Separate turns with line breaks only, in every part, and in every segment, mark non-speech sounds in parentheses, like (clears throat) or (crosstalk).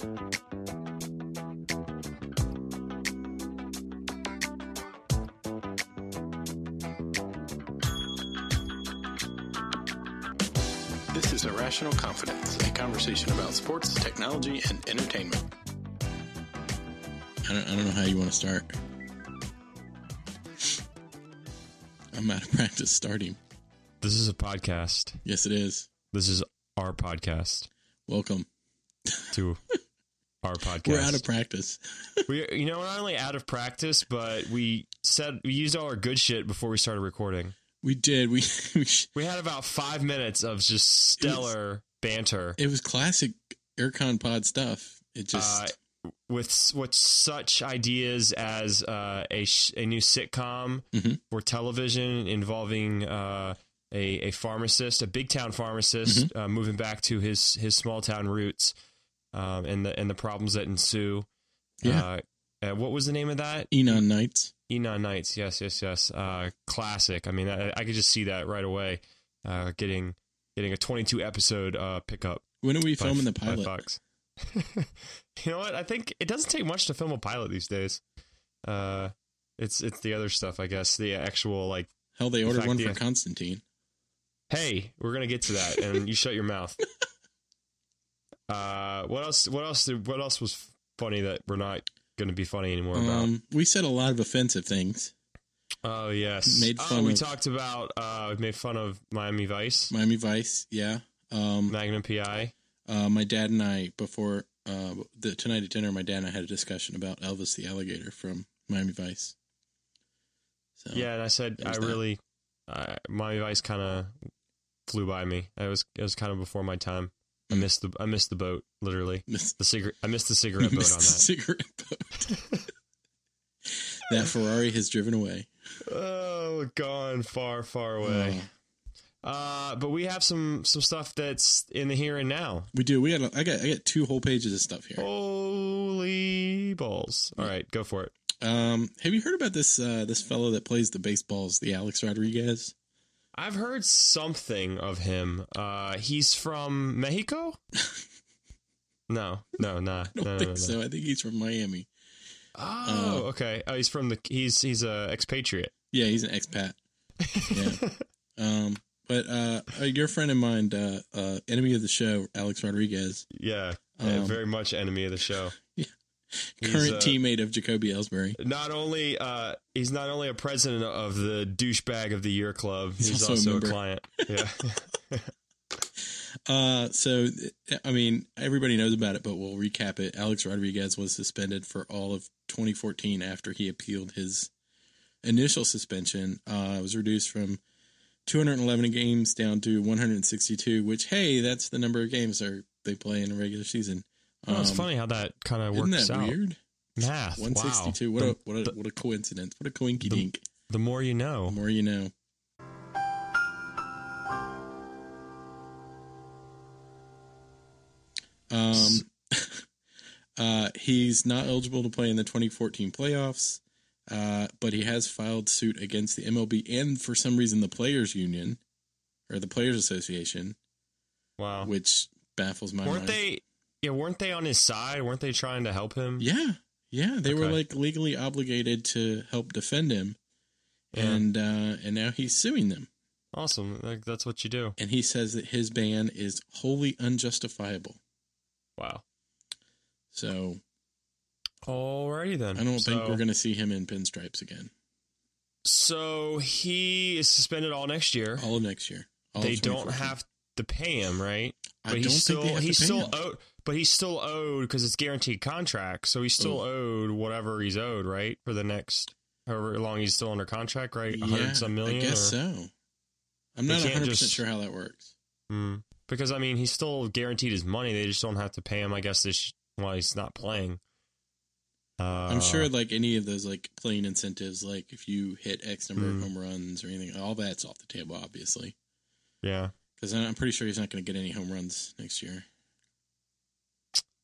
This is Irrational Confidence, a conversation about sports, technology, and entertainment.
I don't, I don't know how you want to start. I'm out of practice starting.
This is a podcast.
Yes, it is.
This is our podcast
Welcome.
to our podcast.
We're out of practice. (laughs)
we, you know, we're not only out of practice, but we said we used all our good shit before we started recording.
We did. We, (laughs) we
We had about five minutes of just stellar banter
it was classic Aircon Pod stuff. It just
uh, with with such ideas as uh, a sh- a new sitcom
Mhm.
for television involving uh, a a pharmacist, a big town pharmacist,
Mm-hmm.
uh, moving back to his his small town roots, um, and the and the problems that ensue.
Yeah.
Uh, uh, what was the name of that?
Enon Nights.
Enon Nights. Yes, yes, yes. Uh, classic. I mean, I, I could just see that right away. Uh, getting getting a 22 episode uh, pickup.
When are we
by
filming the pilot?
Fox. (laughs) you know what? I think it doesn't take much to film a pilot these days. Uh, it's it's the other stuff, I guess. The actual like,
Hell, they ordered one
yeah.
for Constantine.
hey, we're gonna get to that, and you shut your mouth. (laughs) Uh, what else? What else? What else was funny that we're not gonna be funny anymore about?
Um, we said a lot of offensive things.
Oh yes,
made
oh,
fun
we
of-
talked about. Uh, we made fun of Miami Vice,
Miami Vice, yeah. Um,
Magnum PI.
uh, my dad and I before uh, the tonight at dinner, my dad and I had a discussion about Elvis the alligator from Miami Vice. So
Yeah, and I said I
that.
really, uh, Miami Vice kind of flew by me. I was it was kind of before my time. I missed the I missed the boat literally. (laughs)
Miss-
The cigarette I missed the (laughs) cigarette boat on that.
cigarette boat. (laughs) that Ferrari has driven away.
Oh, gone far, far away.
Oh.
Uh, but we have some some stuff that's in the here and now.
we do. We got. I got. I got two whole pages of stuff here.
Holy balls! All right, go for it.
Um, have you heard about this? Uh, this fellow that plays the baseballs, the Alex Rodriguez.
I've heard something of him. Uh, he's from Mexico. (laughs) No, no, nah,
I don't
no, no, no,
think
no.
so. I think he's from Miami.
Oh, okay. Oh, he's from the. He's he's a expatriate.
Yeah, he's an expat. Yeah. (laughs) um, but uh, a dear friend of mine, uh, uh, enemy of the show, Alex Rodriguez,
Yeah, uh,
Um,
very much enemy of the show. (laughs) He's,
current
uh,
teammate of Jacoby Ellsbury.
Not only uh, he's not only a president of the douchebag of the year club.
He's
He's,
also a
also, a,
member.
client. Yeah. (laughs)
Uh, so I mean, everybody knows about it, but we'll recap it. Alex Rodriguez was suspended for all of 2014 after he appealed his initial suspension. Uh, it was reduced from 211 games down to 162. Which, hey, that's the number of games are they play in a regular season.
Oh, it's
Um,
funny how that kind of
Isn't
works
that
out.
weird?
Math.
162.
Wow.
What
the,
a what a
the,
what a coincidence. What a coinky dink.
the more you know.
The more you know. Um, (laughs) uh, he's not eligible to play in the 2014 playoffs, uh, but he has filed suit against the MLB and for some reason the Players Union or the Players Association,
Wow.
which baffles my
weren't
mind.
they? Yeah, weren't they on his side? Weren't they trying to help him?
Yeah, yeah, they were like legally obligated to help defend him,
Yeah.
and uh, and now he's suing them.
Awesome. Like, that's what you do.
and he says that his ban is wholly unjustifiable.
Wow.
So
Alrighty then.
I don't think we're going to see him in pinstripes again
So he is suspended all next year.
all of next year. All
they don't have to pay him, right?
I don't
he's still
think they have
he's
to pay
still
him.
owed, but he's still owed because it's guaranteed contract. So he's still
Oh.
owed whatever he's owed, right, for the next however long he's still under contract, right? A
Yeah,
hundred some million.
I guess
or-
so. I'm not 100 percent sure how that works.
Mm. Because I mean, he's still guaranteed his money. They just don't have to pay him. I guess this while he's not playing. Uh,
I'm sure like any of those like playing incentives, like if you hit X number
Mm.
of home runs or anything, all that's off the table, obviously.
Yeah,
Because I'm pretty sure he's not going to get any home runs next year.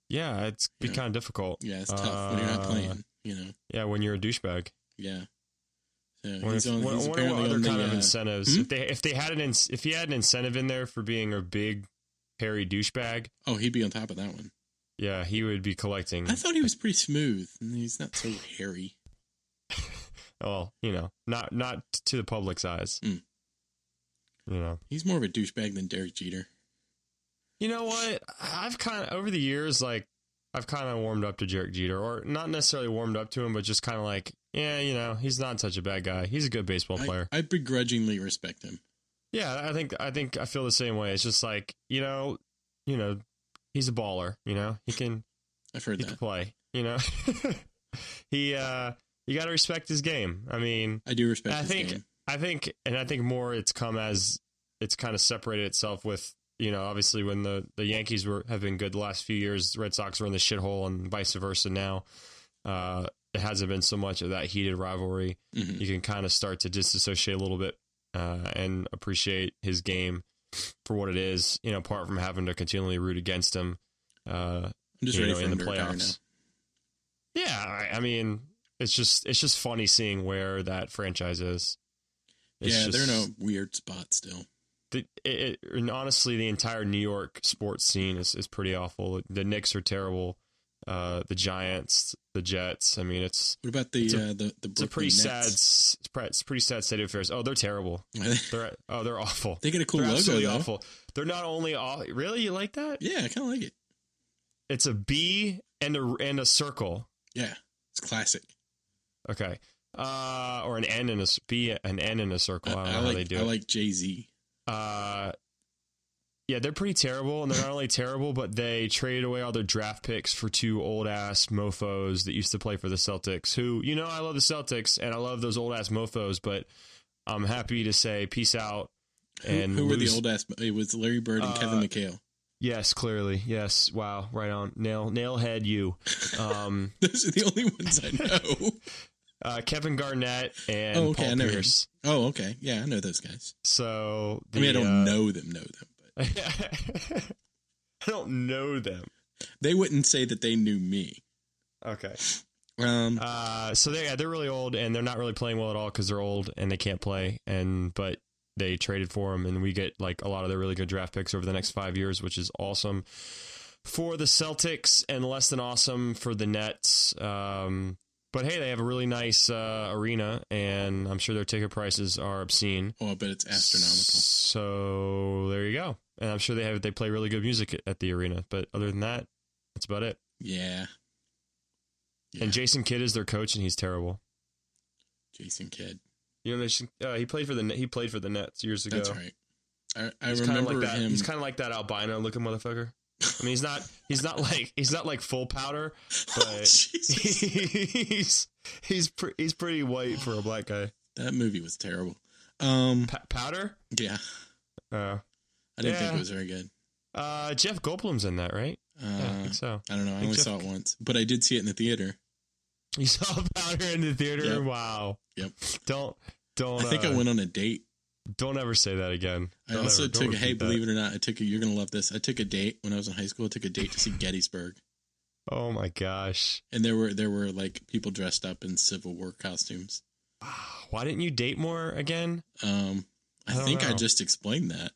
Yeah, it's be
Yeah.
kind of difficult.
Yeah, it's tough when you're not
Uh,
playing. You know.
Yeah, when you're a douchebag.
Yeah. So
Wonder
he's on.
wonder-
He's
what other
on the,
kind of
uh,
incentives.
Hmm?
If they if they had an ins- if he had an incentive in there for being a big hairy douchebag,
Oh, he'd be on top of that one.
yeah, he would be collecting.
I thought he was pretty smooth. and He's not so hairy. (laughs)
Well, you know, not not to the public's eyes.
Mm.
You know.
He's more of a douchebag than Derek Jeter.
You know what? I've kind of over the years, like I've kind of warmed up to Derek Jeter, or not necessarily warmed up to him, but just kind of like, yeah, you know, he's not such a bad guy. He's a good baseball player.
I, I begrudgingly respect him.
yeah, I think I think I feel the same way. It's just like you know, you know, he's a baller. You know, he can
I've heard
he can
that.
play. You know, (laughs) he uh, you got to respect his game. I mean,
I do respect
I
his
think
game.
I think and I think more it's come as it's kind of separated itself with you know obviously when the the Yankees were have been good the last few years Red Sox were in the shithole and vice versa now uh it hasn't been so much of that heated rivalry
Mhm.
you can kind of start to disassociate a little bit uh and appreciate his game for what it is you know apart from having to continually root against him uh
I'm just
you know, in the playoffs. yeah I, I mean it's just it's just funny seeing where that franchise is. It's
Yeah, they're in a weird spot still.
The, it, and honestly, the entire New York sports scene is, is pretty awful. The Knicks are terrible. Uh, the Giants, the Jets. I mean, it's
What about the
It's a-
uh, the the
it's a pretty sad,
Nets?
s- it's pre- it's pretty sad state of affairs. Oh, they're terrible. (laughs) They're oh, they're awful.
they get a cool
they're
logo though.
awful. They're not only aw- really you like that.
Yeah, I kind of like it.
It's a B and a and a circle.
Yeah, it's classic.
Okay, uh, or an N and a B, an N and a circle. I don't know
I,
how
like
they do
I
it.
like Jay Z.
uh yeah, they're pretty terrible, and they're not only terrible, but they traded away all their draft picks for two old ass mofo's that used to play for the Celtics. Who, you know, I love the Celtics and I love those old ass mofo's, but I'm happy to say peace out. And
who were the old ass? It was Larry Bird and Kevin
Uh,
McHale.
Yes, clearly, yes. Wow, right on. Nail, nailhead, you. Um, (laughs)
Those are the only ones I know. (laughs)
uh, Kevin Garnett and
Oh, okay,
Paul
him.
Pierce.
oh, okay. Yeah, I know those guys.
So
I mean, I don't
uh,
know them, know them, but (laughs)
I don't know them.
they wouldn't say that they knew me.
Okay.
Um,
Uh, so they yeah, they're really old and they're not really playing well at all because they're old and they can't play. And but they traded for them and we get like a lot of their really good draft picks over the next five years, which is awesome for the Celtics and less than awesome for the Nets. Um, but hey, they have a really nice uh, arena and I'm sure their ticket prices are obscene.
oh, I bet it's astronomical.
So there you go. And I'm sure they have they play really good music at the arena. But other than that, that's about it.
Yeah. Yeah.
And Jason Kidd is their coach and he's terrible.
Jason Kidd.
You know, uh, he played for the he played for the Nets years ago.
That's right. I, I
He's
remember
like that.
him.
He's kind of like that albino looking motherfucker. I mean, he's not. He's not like. He's not like full powder, (laughs) but
Oh,
he's he's pre- he's pretty white for a black guy.
that movie was terrible. Um,
Pa- powder.
yeah,
Uh,
I didn't think it was very good.
uh, Jeff Goldblum's in that, right?
Uh,
yeah, I think so.
I don't know. I
think
only
Jeff-
saw it once, but I did see it in the theater.
You saw (laughs) powder in the theater.
Yep.
Wow.
Yep.
Don't don't.
I think
uh,
I went on a date.
Don't ever say that again.
I
Don't
also
ever-
took. Hey,
that.
believe it or not, I took. A, you're gonna love this. I took a date when I was in high school. I took a date to see (laughs) Gettysburg,
Oh my gosh.
and there were there were like people dressed up in Civil War costumes. (sighs)
Why didn't you date more again?
Um, I,
I
think I just explained that.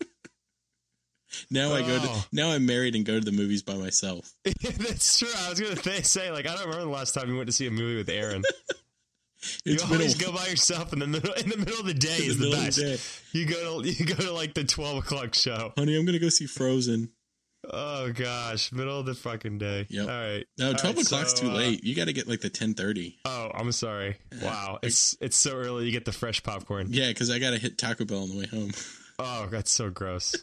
(laughs) Now I go to
Oh.
now I'm married and go to the movies by myself. (laughs)
That's true. I was gonna th- say, like, I don't remember the last time you went to see a movie with Aaron. You always
a-
go by yourself in the middle. In the middle of the day is
the
the, best.
the.
You go to you go to like the twelve o'clock show.
Honey, I'm gonna go see Frozen.
Oh gosh, middle of the fucking day. All right.
No, twelve
right,
o'clock's
so,
too
uh,
late. You got to get like the ten thirty.
Oh, I'm sorry. Wow, it's it's so early. You get the fresh popcorn.
Yeah, because I got to hit Taco Bell on the way home.
Oh, that's so gross.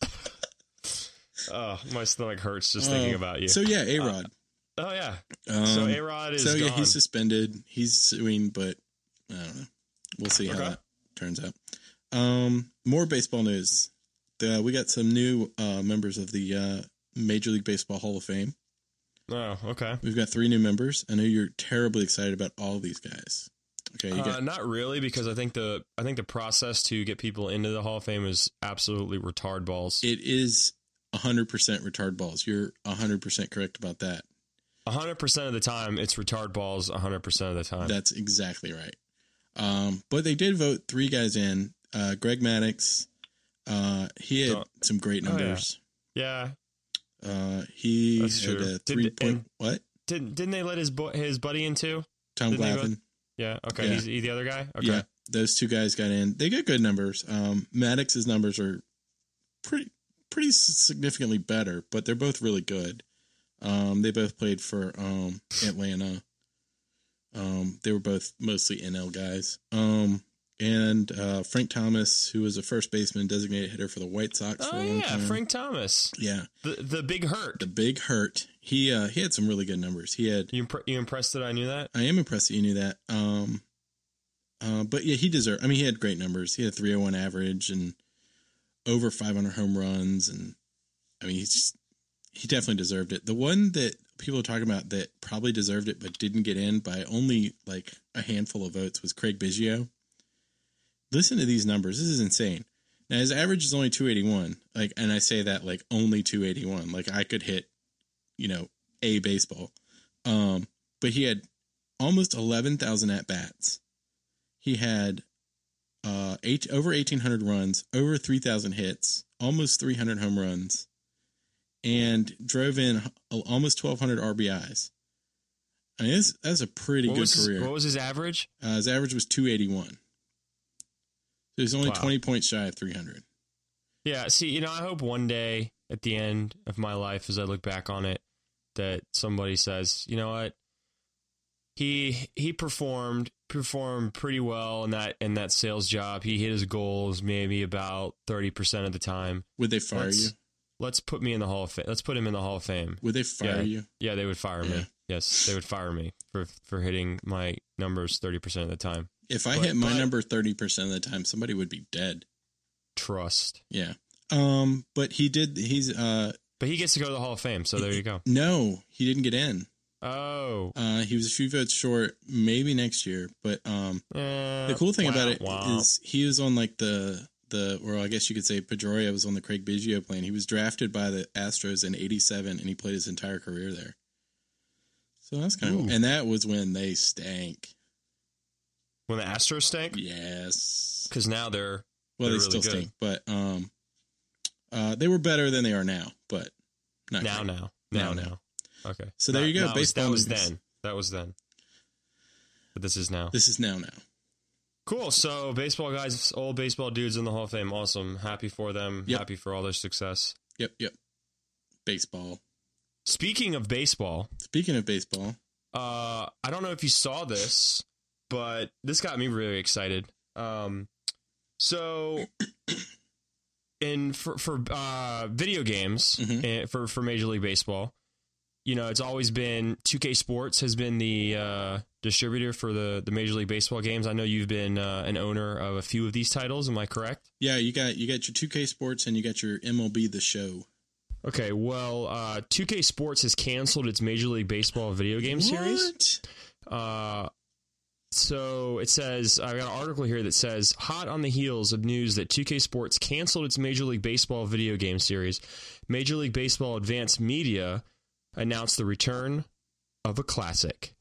(laughs) oh, my stomach hurts just thinking
Uh,
about you.
So yeah, A Rod.
Oh yeah.
Um,
so A Rod is
so yeah,
gone.
he's suspended. He's suing, but I don't know. We'll see how that turns out. Um, more baseball news. The, we got some new uh, members of the uh, Major League Baseball Hall of Fame.
oh, okay.
We've got three new members. I know you're terribly excited about all these guys. Okay, you
Uh,
got
not really, because I think the I think the process to get people into the Hall of Fame is absolutely retard balls.
it is 100% retard balls. You're 100% correct about that.
Hundred percent of the time, it's retard balls. hundred percent of the time.
That's exactly right. Um, but they did vote three guys in. Uh, Greg Maddux, uh, he had
Oh.
some great
Oh, yeah.
numbers.
yeah,
Uh, he
That's
had
true.
a
Did-
three point. What?
Didn't didn't they let his bo- his buddy in too?
Tom
didn't
Glavine.
Yeah. Okay.
Yeah.
He's, he's the other guy. Okay.
Yeah, those two guys got in. They got good numbers. Um, Maddux's numbers are pretty pretty significantly better, but they're both really good. Um, they both played for um, Atlanta. Um, they were both mostly NL guys. Um, and uh, Frank Thomas, who was a first baseman designated hitter for the White Sox for
Oh yeah,
time.
Frank Thomas,
Yeah,
the the big hurt.
the big hurt. He uh, he had some really good numbers. He had
You you impressed that I knew that?
I am impressed that you knew that. Um, uh, but yeah, he deserved. I mean, he had great numbers. He had 301 average and over 500 home runs, and I mean, he's just, he definitely deserved it. The one that people are talking about that probably deserved it but didn't get in by only like a handful of votes was Craig Biggio. Listen to these numbers. This is insane. Now his average is only 281. Like, and I say that like only 281. Like I could hit, you know, a baseball. Um, but he had almost 11,000 at bats. He had uh, eight over 1,800 runs, over 3,000 hits, almost 300 home runs, and drove in almost 1,200 RBIs. I mean, that's, that's a pretty
What
good
his,
career.
what was his average?
Uh, his average was 281. So he's only
Wow.
20 points shy of 300.
Yeah. See, you know, I hope one day at the end of my life, as I look back on it, that somebody says, you know what, he he performed performed pretty well in that in that sales job. He hit his goals maybe about thirty percent of the time.
Would they fire
Let's-
you?
Let's put me in the hall of fame. Let's put him in the hall of fame.
Would they fire
Yeah.
you?
Yeah, they would fire
Yeah.
me. Yes, they would fire me for for hitting my numbers thirty percent of the time.
If I
But-
hit my
but-
number 30% of the time, somebody would be dead.
Trust.
Yeah. Um, but he did, he's, uh,
But he gets to go to the Hall of Fame, so there you go.
no, he didn't get in.
Oh,
Uh, he was a few votes short, maybe next year. But um,
eh,
the cool thing
wow,
about it is
wow.
he was on like the the, or I guess you could say Pedroia was on the Craig Biggio plan. He was drafted by the Astros in '87, and he played his entire career there. So that's kind of, and that was when they stank.
when the Astros stank,
Yes.
because now they're
Well,
They're
they
really
still
good.
stink, but um, uh, they were better than they are now. But not
now,
great.
now, now,
Now,
now. Okay.
So there you go,
That was,
baseball
that was then. That was then. But this is now.
This is now now.
Cool. So baseball guys, old baseball dudes in the Hall of Fame. Awesome. Happy for them.
Yep.
Happy for all their success.
Yep, yep. Baseball.
Speaking of baseball,
Speaking of baseball,
uh, I don't know if you saw this, but this got me really excited. Um, so (clears throat) in for for uh, video games
Mhm.
eh, for for Major League Baseball, you know, it's always been 2K Sports has been the uh, distributor for the the Major League Baseball games. I know you've been uh, an owner of a few of these titles. Am I correct?
yeah, you got you got your 2K Sports and you got your MLB The Show.
Okay, well, uh, 2K Sports has canceled its Major League Baseball video game series.
What?
Uh, so it says I've got an article here that says hot on the heels of news that 2K Sports canceled its Major League Baseball video game series. Major League Baseball Advanced Media announced the return of a classic.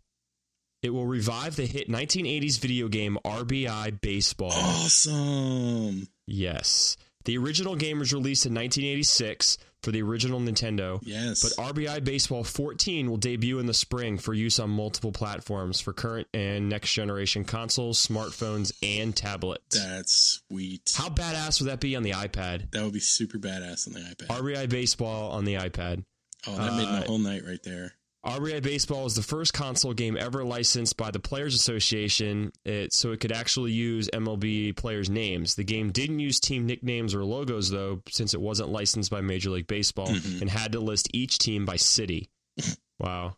It will revive the hit 1980s video game RBI Baseball.
Awesome.
Yes. The original game was released in 1986 for the original Nintendo.
Yes.
But RBI Baseball 14 will debut in the spring for use on multiple platforms for current and next generation consoles, smartphones, and tablets.
That's sweet.
How badass would that be on the iPad?
that would be super badass on the iPad.
RBI Baseball on the iPad.
Oh, that made my
uh,
whole night right there.
RBI Baseball is the first console game ever licensed by the Players Association, it, so it could actually use MLB players' names. The game didn't use team nicknames or logos, though, since it wasn't licensed by Major League Baseball
Mhm.
and had to list each team by city. (laughs) wow.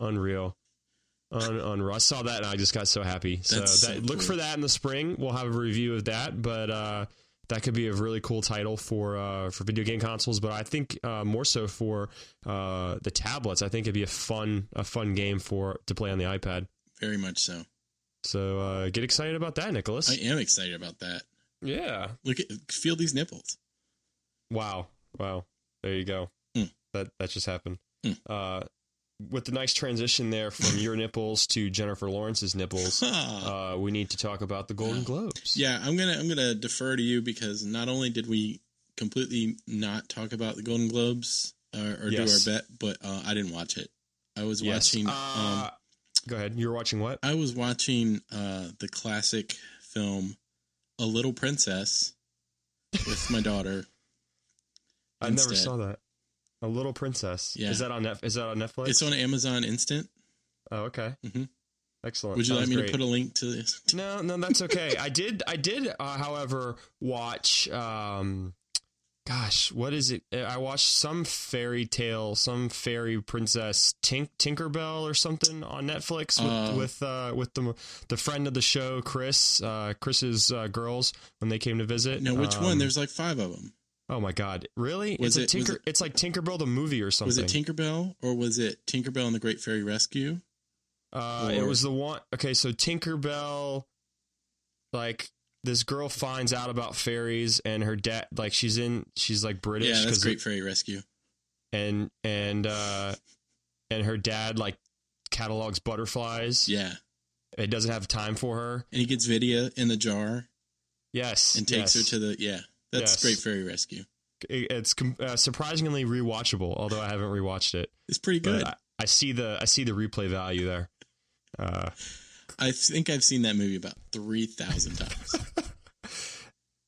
Unreal. Un- unreal. I saw that and I just got so happy. So, that,
so
look
cool.
for that in the spring. We'll have a review of that, but uh, that could be a really cool title for uh, for video game consoles. But I think uh, more so for uh, the tablets. I think it'd be a fun a fun game for to play on the iPad.
Very much so.
So uh, get excited about that, Nicholas.
I am excited about that.
yeah.
Look at feel these nipples.
Wow. Wow. There you go.
Mm.
That that just happened.
Mm.
Uh, with the nice transition there from your nipples to Jennifer Lawrence's nipples, (laughs) uh, we need to talk about the Golden Globes.
yeah, I'm gonna I'm gonna defer to you because not only did we completely not talk about the Golden Globes or, or
Yes.
do our bet, but uh, I didn't watch it. I was
Yes.
watching.
Uh,
um,
go ahead. You were watching what?
I was watching uh, the classic film "A Little Princess" with my daughter. (laughs)
I never saw that. A Little Princess.
Yeah.
Is that on Net? Is that on Netflix?
It's on Amazon Instant.
Oh, okay.
Mhm.
Excellent.
Would you like me
great.
to put a link to this? (laughs)
No, no, that's okay. I did, I did, uh, however, watch. Um, gosh, what is it? I watched some fairy tale, some fairy princess Tink Tinkerbell or something on Netflix with
Uh.
with uh, with the the friend of the show, Chris, uh, Chris's uh, girls when they came to visit.
No, which
Um,
one? There's like five of them.
Oh my god, really?
Was
it's
it-
Tinker.
it-
it's like Tinkerbell the movie or something.
Was it Tinkerbell or was it Tinkerbell and the Great Fairy Rescue?
Uh, it was the one. Okay, so Tinkerbell, like this girl finds out about fairies, and her dad, like she's in, she's like British,
yeah, that's Great
it-
Fairy Rescue.
and and uh, and her dad like catalogs butterflies.
Yeah,
It doesn't have time for her.
and he gets Vidia in the jar
Yes,
and takes
yes.
her to the yeah. That's
Yes.
Great Fairy Rescue.
It's uh, surprisingly rewatchable, although I haven't rewatched it.
It's pretty good.
I, I see the I see the replay value there. Uh,
I think I've seen that movie about three thousand times. (laughs)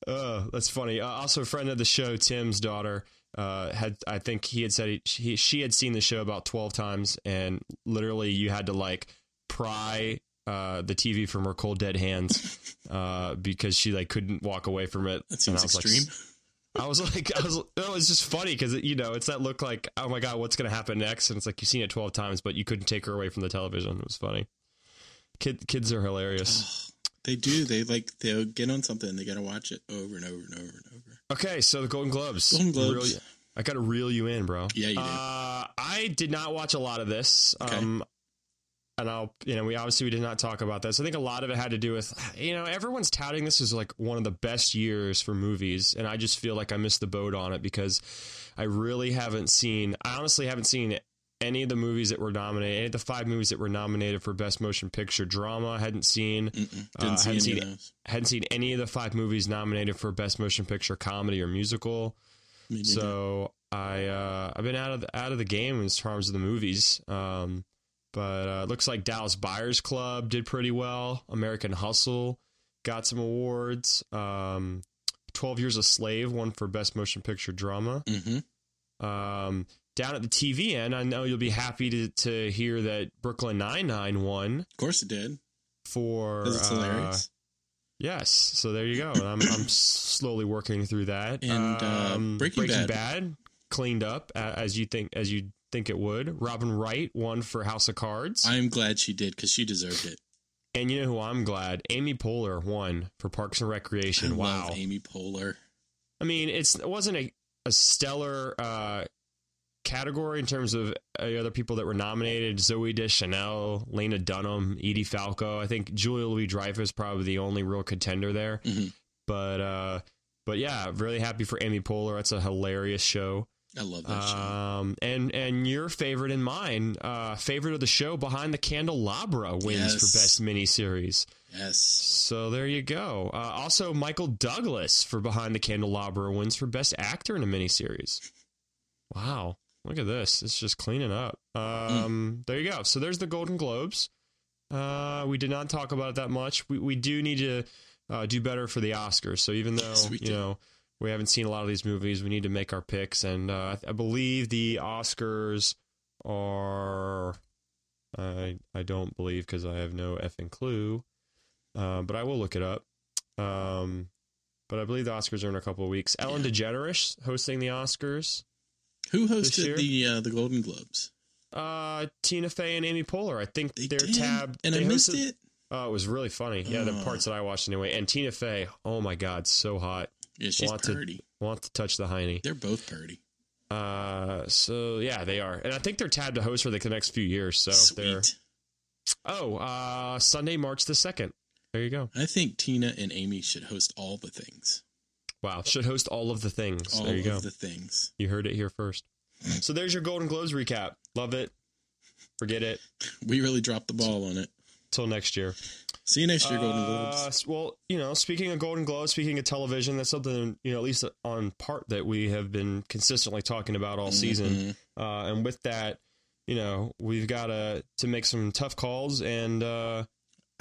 Uh, that's funny. Uh, also, a friend of the show, Tim's daughter, uh, had I think he had said he, he she had seen the show about twelve times, and literally you had to like pry uh, the TV from her cold dead hands (laughs) uh, because she like couldn't walk away from it.
That seems
I was like,
extreme. (laughs)
I was like, I was, it was just funny because you know it's that look like, oh my god, what's gonna happen next? And it's like you've seen it twelve times, but you couldn't take her away from the television. It was funny. Kid, kids are hilarious. (sighs)
They do. They like they'll get on something. and They got to watch it over and over and over and over.
Okay, so the Golden Globes.
Golden Globes.
You- I got to reel you in, bro.
Yeah, you do.
Uh, I did not watch a lot of this.
Okay.
Um, and I'll, you know, we obviously we did not talk about this. I think a lot of it had to do with, you know, everyone's touting this as like one of the best years for movies, and I just feel like I missed the boat on it because I really haven't seen. I honestly haven't seen any of the movies that were nominated. Any of the five movies that were nominated for best motion picture drama. I hadn't seen. Uh,
see any
seen. Hadn't seen any of the five movies nominated for best motion picture comedy or musical. So I uh, I've been out of the, out of the game in terms of the movies. Um, but uh, it looks like Dallas Buyers Club did pretty well. American Hustle got some awards. Um, Twelve Years a Slave won for best motion picture drama.
Mhm.
Um, down at the TV end, I know you'll be happy to to hear that Brooklyn Nine Nine won
Of course it did.
for.
it's
uh,
hilarious.
Yes, so there you go. I'm I'm slowly working through that.
And, uh, Breaking Bad.
cleaned up as you think as you think it would. Robin Wright won for House of Cards,
I'm glad she did because she deserved it.
and you know who I'm glad? Amy Poehler won for Parks and
I
Recreation. wow,
love Amy Poehler.
I mean it's it wasn't a a stellar uh, category in terms of uh, other people that were nominated: Zooey Deschanel, Lena Dunham, Edie Falco. I think Julia Louis Dreyfus probably the only real contender there.
Mhm.
But uh, but yeah, really happy for Amy Poehler. That's a hilarious show.
I love that show.
Um, and and your favorite and mine, uh, favorite of the show, Behind the Candelabra wins
Yes.
for best miniseries.
Yes.
So there you go. Uh, also, Michael Douglas for Behind the Candelabra wins for best actor in a miniseries. Wow, look at this! It's just cleaning up. Um, There you go. So there's the Golden Globes. Uh, we did not talk about it that much. We we do need to uh, do better for the Oscars. So even though
Yes,
you
do.
know we haven't seen a lot of these movies, we need to make our picks. And uh, I, believe the Oscars are. I I don't believe because I have no effing clue, uh, but I will look it up. Um, but I believe the Oscars are in a couple of weeks. Ellen
Yeah.
DeGeneres hosting the Oscars.
Who hosted the uh, the Golden Globes?
Uh, Tina Fey and Amy Poehler. I think
They
they're
did,
tabbed.
and
they
I missed it.
Oh, it was really funny. Yeah, the
Oh.
parts that I watched anyway. And Tina Fey. Oh my God, so hot.
Yeah, she's
Want to- Want to touch the hiney.
They're both purdy.
Uh, so yeah, they are, and I think they're tabbed to host for like the next few years. So they're
Sweet.
oh, uh, Sunday, March the second. There you go.
I think Tina and Amy should host all the things.
Wow, should host all of the things.
All
there you
of
go.
the things.
You heard it here first. So there's your Golden Globes recap. Love it. Forget it. (laughs)
We really dropped the ball on it.
Till next year.
See you next year, Golden Globes.
Uh, well, you know, speaking of Golden Globes, speaking of television, that's something you know, at least on part that we have been consistently talking about all season.
Mhm.
Uh, and with that, you know, we've got to to make some tough calls and uh,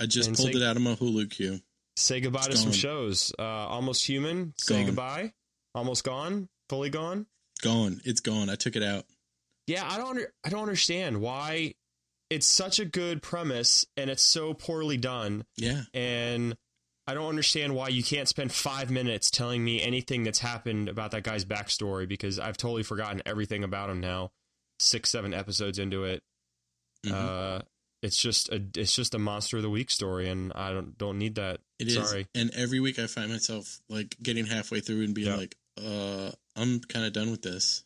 I just
and
pulled
say-
it out of my Hulu queue.
say goodbye
It's
to some shows. Uh, Almost Human, say
Gone.
goodbye. Almost gone, fully gone.
Gone. It's gone. I took it out.
Yeah, I don't. Under, I don't understand why it's such a good premise and it's so poorly done.
Yeah.
and I don't understand why you can't spend five minutes telling me anything that's happened about that guy's backstory because I've totally forgotten everything about him now. Six, seven episodes into it,
Mhm.
uh, it's just a it's just a monster of the week story, and I don't don't need that.
It is.
Sorry,
And every week I find myself like getting halfway through and being
Yeah.
like, uh, I'm kind of done with this.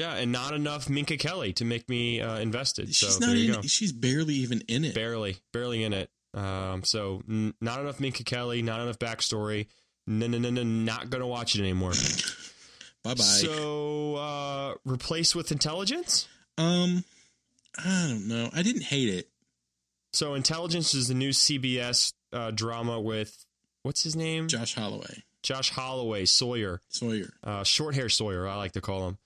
Yeah, and not enough Minka Kelly to make me uh, invested.
She's
so
not
there you
in
go.
she's barely even in it.
barely, barely in it. Um, so n- not enough Minka Kelly, not enough backstory. No, no, no, no, not gonna watch it anymore. (laughs)
Bye bye.
So uh, replace with intelligence.
um I don't know. I didn't hate it.
So intelligence is the new CBS uh, drama with what's his name?
Josh Holloway.
Josh Holloway Sawyer,
Sawyer.
uh, short hair Sawyer. I like to call him.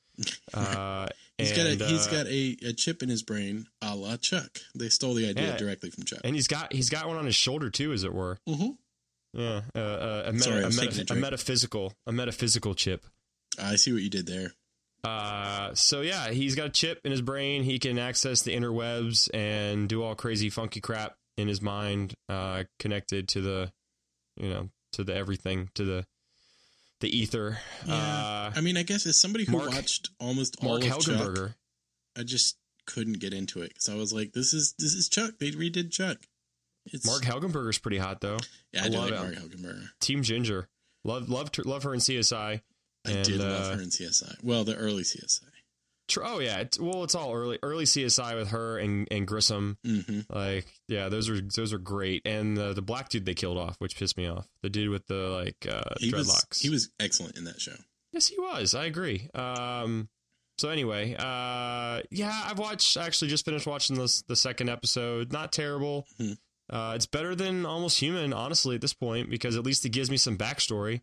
Uh, (laughs)
He's
and,
got a he's
uh,
got a, a chip in his brain, a la Chuck. They stole the idea
Yeah.
directly from Chuck.
and he's got he's got one on his shoulder too, as it were.
Mm-hmm.
Yeah, uh, uh, a, meta,
Sorry,
a, meta-
a
metaphysical a metaphysical chip.
I see what you did there.
Uh, so yeah, he's got a chip in his brain. He can access the interwebs and do all crazy funky crap in his mind, uh, connected to the, you know, to the everything, to the, the ether.
Yeah.
Uh,
I mean, I guess as somebody who
Mark-
watched almost all
Mark
of Chuck. I just couldn't get into it because I was like, "This is this is Chuck. They redid Chuck." It's
Marg Helgenberger's pretty hot though.
Yeah,
I
I, do
love
like. Marg Helgenberger.
Team Ginger. Love, love, love her in CSI.
I
And,
did
uh,
love her in CSI. Well, the early CSI.
Oh yeah, it's, well it's all early, early CSI with her and and Grissom.
Mm-hmm.
Like, yeah, those are those are great. And the the black dude they killed off, which pissed me off. The dude with the like uh,
He was
dreadlocks.
he was excellent in that show.
yes, he was. I agree. Um, so anyway, uh, yeah, I've watched. Actually, just finished watching this the second episode. Not terrible.
Mhm.
Uh, it's better than Almost Human, honestly, at this point, because at least it gives me some backstory.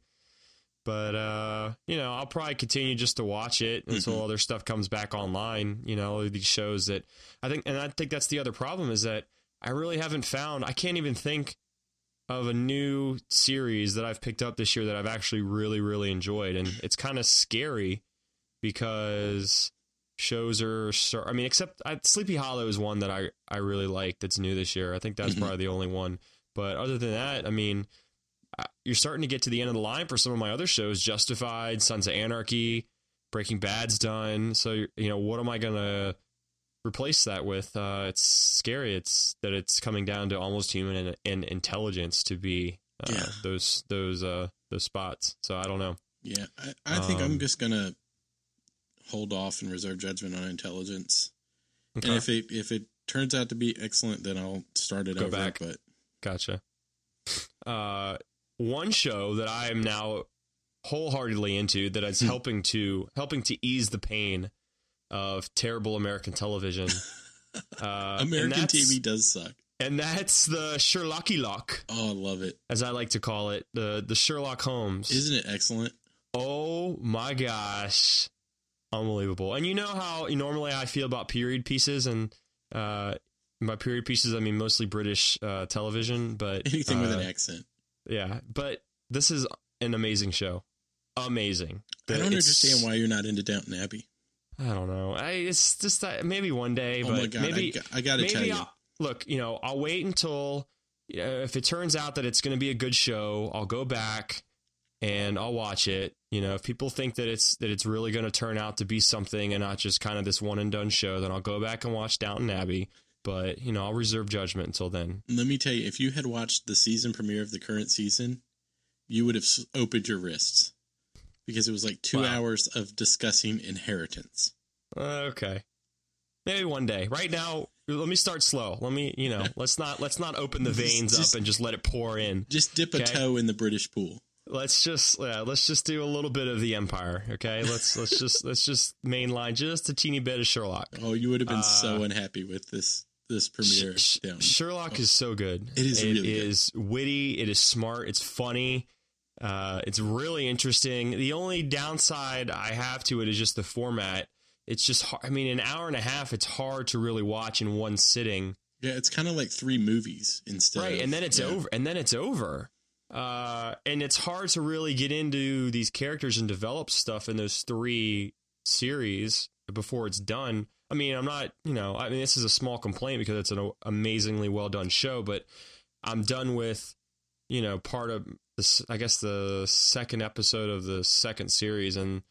But uh, you know, I'll probably continue just to watch it until
Mhm.
other stuff comes back online. You know, these shows that I think, and I think that's the other problem is that I really haven't found. I can't even think of a new series that I've picked up this year that I've actually really, really enjoyed, and it's kind of scary because shows are. I mean, except I, Sleepy Hollow is one that I I really like that's new this year. I think that's
Mhm.
probably the only one. But other than that, I mean, you're starting to get to the end of the line for some of my other shows. Justified, Sons of Anarchy, Breaking Bad's done. So you know, what am I gonna replace that with? Uh, it's scary. It's that it's coming down to almost human and, and intelligence to be uh,
Yeah.
those those uh those spots. So I don't know.
Yeah, I, I think I'm
Um,
just gonna hold off and reserve judgment on intelligence.
Okay.
And if it if it turns out to be excellent, then I'll start it
Go
over.
back.
But
Gotcha. (laughs) Uh, one show that I am now wholeheartedly into that is
Hmm.
helping to helping to ease the pain of terrible American television. (laughs) Uh,
American TV does suck.
and that's the Sherlocky Lock,
Oh, I love it.
as I like to call it, the the Sherlock Holmes.
Isn't it excellent?
Oh my gosh. Unbelievable. And you know how normally I feel about period pieces and uh by period pieces I mean mostly British uh television, but
Anything with
uh,
an accent.
Yeah, but this is an amazing show. Amazing.
I don't understand why you're not into Downton Abbey.
I don't know. I it's just that maybe one day,
Oh
but
my god,
maybe
I, got- I got to
maybe
tell you.
I'll, look, you know, I'll wait until you know, if it turns out that it's going to be a good show, I'll go back and I'll watch it. You know, if people think that it's that it's really going to turn out to be something and not just kind of this one and done show, then I'll go back and watch Downton Abbey. But you know, I'll reserve judgment until then.
Let me tell you, if you had watched the season premiere of the current season, you would have opened your wrists because it was like two
Wow.
hours of discussing inheritance.
Uh, okay, maybe one day. Right now, let me start slow. Let me, you know, (laughs) let's not let's not open the veins
just-
up and just let it pour in.
Just dip a
Okay.
toe in the British pool.
let's just yeah, let's just do a little bit of the empire okay let's let's just let's just mainline just a teeny bit of sherlock
Oh, you would have been
Uh,
so unhappy with this this premiere
Sh-
down.
Sherlock is so good.
It is
It
really
is witty. It is smart. It's funny. Uh, it's really interesting. The only downside I have to it is just the format. It's just, hard. I mean, an hour and a half. It's hard to really watch in one sitting.
Yeah, it's kind of like three movies instead.
right
of-
and then it's
yeah.
over and then it's over uh and it's hard to really get into these characters and develop stuff in those three series before it's done i mean i'm not you know i mean this is a small complaint because it's an amazingly well done show but i'm done with you know part of this i guess the second episode of the second series and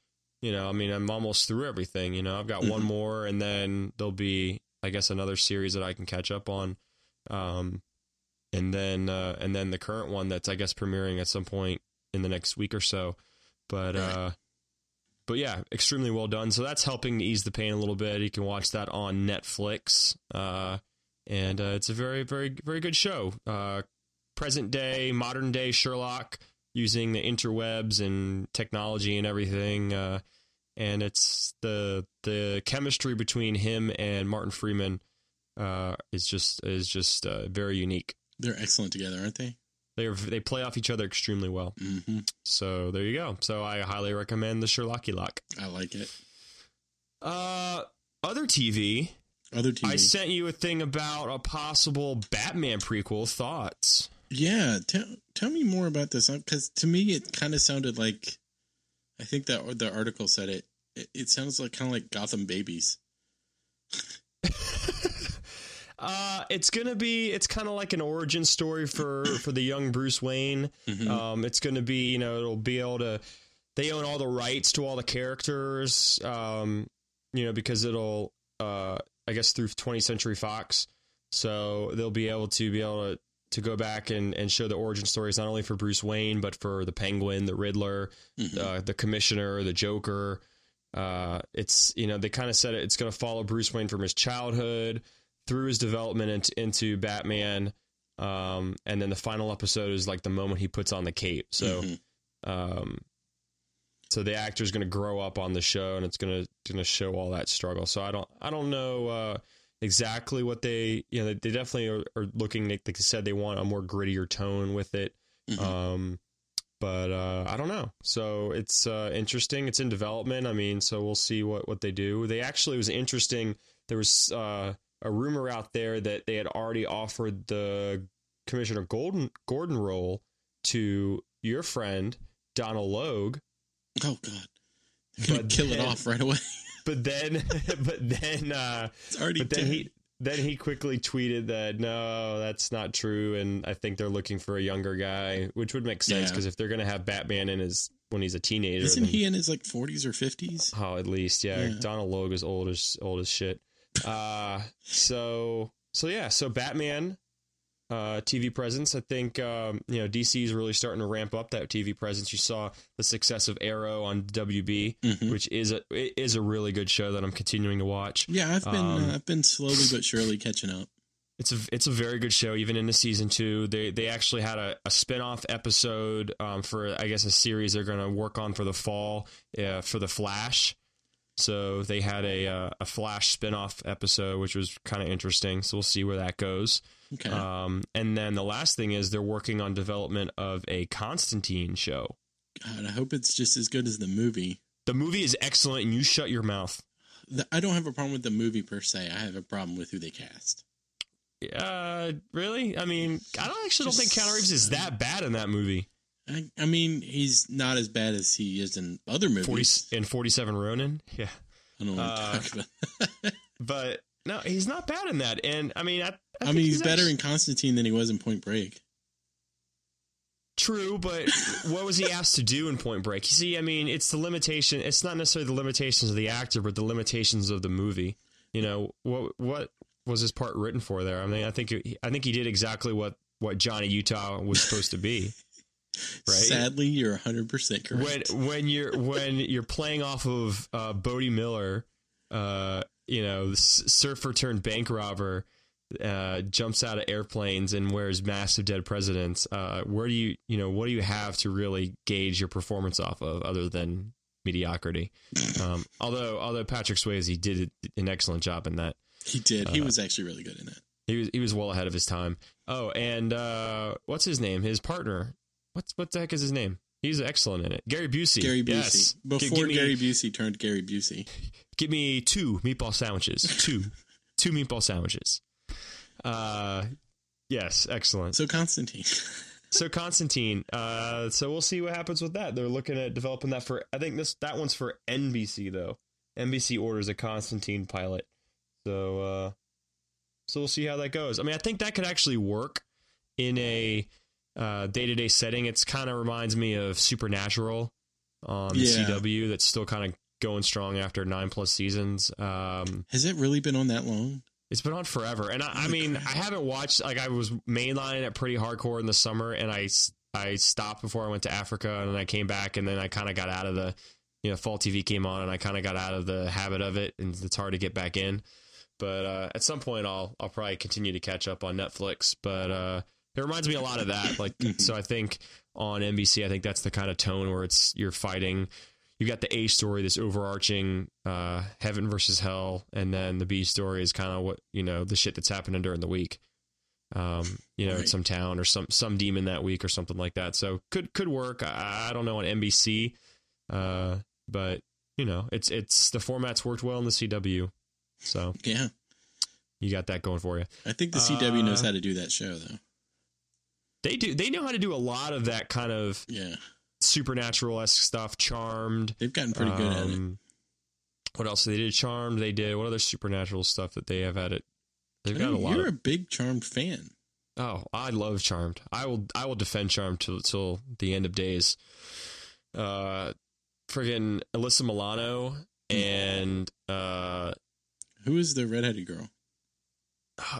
you know i mean i'm almost through everything you know i've got one
Mhm.
more and then there'll be i guess another series that i can catch up on um and then uh, and then the current one that's I guess premiering at some point in the next week or so. But uh, but yeah, extremely well done. So that's helping to ease the pain a little bit. You can watch that on Netflix, uh, and uh, it's a very very very good show. Uh, present day, modern day Sherlock using the interwebs and technology and everything. Uh, and it's the the chemistry between him and Martin Freeman uh, is just is just uh, very unique
They're excellent together, aren't they?
They are, they play off each other extremely well.
hmm
So there you go. So I highly recommend the Sherlocky Lock.
I like it.
Uh, other TV.
Other TV.
I sent you a thing about a possible Batman prequel. Thoughts?
yeah, tell tell me more about this because to me it kind of sounded like. I think that the article said it. It, it sounds like kind of like Gotham Babies. (laughs)
Uh, it's gonna be. It's kind of like an origin story for (coughs) for the young Bruce Wayne.
Mhm.
Um, it's going to be, you know, it'll be able to. They own all the rights to all the characters, um, you know, because it'll, uh, I guess, through 20th Century Fox. So they'll be able to be able to to go back and, and show the origin stories not only for Bruce Wayne but for the Penguin, the Riddler,
Mhm.
uh, the Commissioner, the Joker. Uh, it's you know they kind of said it, it's going to follow Bruce Wayne from his childhood through his development into, Batman, um, and then the final episode is like the moment he puts on the cape. So,
Mhm.
um, so the actor's going to grow up on the show, and it's going to going to show all that struggle. So I don't I don't know uh, exactly what they you know they, they definitely are, are looking like they said they want a more grittier tone with it.
Mhm.
Um, but uh, I don't know. So it's uh, interesting. It's in development. I mean, so we'll see what what they do. They actually it was interesting. There was uh, a rumor out there that they had already offered the Commissioner Golden Gordon role to your friend Donal Logue,
oh God, they're
But
kill it off right away. (laughs)
but then (laughs) but then uh,
It's already
but then he then he quickly tweeted that no, that's not true, and I think they're looking for a younger guy, which would make sense
Yeah.
because if they're gonna have Batman in his when he's a teenager,
Isn't
then-
he in his like 40s or 50s?
Oh, at least, yeah.
Yeah.
Donal Logue is old as old as shit. Uh, so so yeah, so Batman uh, TV presence. I think um, you know DC is really starting to ramp up that TV presence. You saw the success of Arrow on WB,
Mhm.
which is a it is a really good show that I'm continuing to watch.
Yeah, I've been
Um,
uh, I've been slowly but surely catching up.
It's a it's a very good show, even into season two. They they actually had a, a spin off episode um, for I guess a series they're going to work on for the fall uh, for the Flash. So they had a uh, a Flash spin off episode, which was kind of interesting. So we'll see where that goes.
Okay.
Um, and then the last thing is they're working on development of a Constantine show.
God, I hope it's just as good as the movie.
The movie is excellent, and you shut your mouth.
The, I don't have a problem with the movie per se. I have a problem with who they cast.
Uh, really? I mean, I don't actually don't think
Just-
Keanu Reeves is that bad in that movie.
I, I mean, he's not as bad as he is in other movies.
Forty in Forty Seven Ronin. (laughs) Yeah.
I don't want
uh,
to talk about. (laughs)
but no, he's not bad in that. And I mean, I, I,
I, mean, he's, better
actually-
in Constantine than he was in Point Break.
True, but (laughs) what was he asked to do in Point Break? You see, I mean, it's the limitation. It's not necessarily the limitations of the actor, but the limitations of the movie. You know what? What was his part written for there? I mean, I think I think he did exactly what what Johnny Utah was supposed to be. Right.
Sadly, you're 100 percent correct.
when when you're when you're playing off of uh, Bodie Miller, uh, you know, surfer turned bank robber, uh, jumps out of airplanes and wears massive dead presidents. Uh, where do you you know what do you have to really gauge your performance off of other than mediocrity? Um, although although Patrick Swayze did an excellent job in that.
he did. He
uh,
was actually really good in that.
He was he was well ahead of his time. Oh, and uh, what's his name? His partner. What's what the heck is his name? He's excellent in it. Gary Busey.
Gary Busey.
Yes.
Before
me,
Gary Busey turned Gary Busey. (laughs)
give me two meatball sandwiches. Two, (laughs) two meatball sandwiches. Uh, yes, excellent.
So Constantine. (laughs)
So Constantine. Uh, so we'll see what happens with that. They're looking at developing that for. I think this that one's for NBC though. NBC orders a Constantine pilot. So uh, so we'll see how that goes. I mean, I think that could actually work in a day to day setting. It's kind of reminds me of Supernatural on the
Yeah.
CW. That's still kind of going strong after nine plus seasons. Um,
Has it really been on that long?
it's been on forever, and I, I mean, I haven't watched. Like, I was mainlining it pretty hardcore in the summer, and I I stopped before I went to Africa, and then I came back, and then I kind of got out of the, you know, fall TV came on, and I kind of got out of the habit of it, and it's hard to get back in. But uh, at some point, I'll I'll probably continue to catch up on Netflix. But uh, it reminds me a lot of that. Like, (laughs) so I think on NBC, I think that's the kind of tone where it's you're fighting. You got the A story, this overarching uh, heaven versus hell, and then the B story is kind of what you know the shit that's happening during the week. Um, you know,
Right.
some town or some some demon that week or something like that. So could could work. I, I don't know on NBC, uh, but you know, it's it's the formats worked well in the CW, so
Yeah.
you got that going for you.
I think the CW knows
Uh,
how to do that show though.
They do they know how to do a lot of that kind of
Yeah.
supernatural esque stuff. Charmed,
They've gotten pretty good at it.
Um, What else? They did Charmed. They did what other supernatural stuff that they have at it. They've
I
got a lot.
You're
Of,
a big Charmed fan.
oh, I love Charmed. I will. I will defend Charmed till till the end of days. Uh, friggin' Alyssa Milano and uh
Who is the redheaded girl?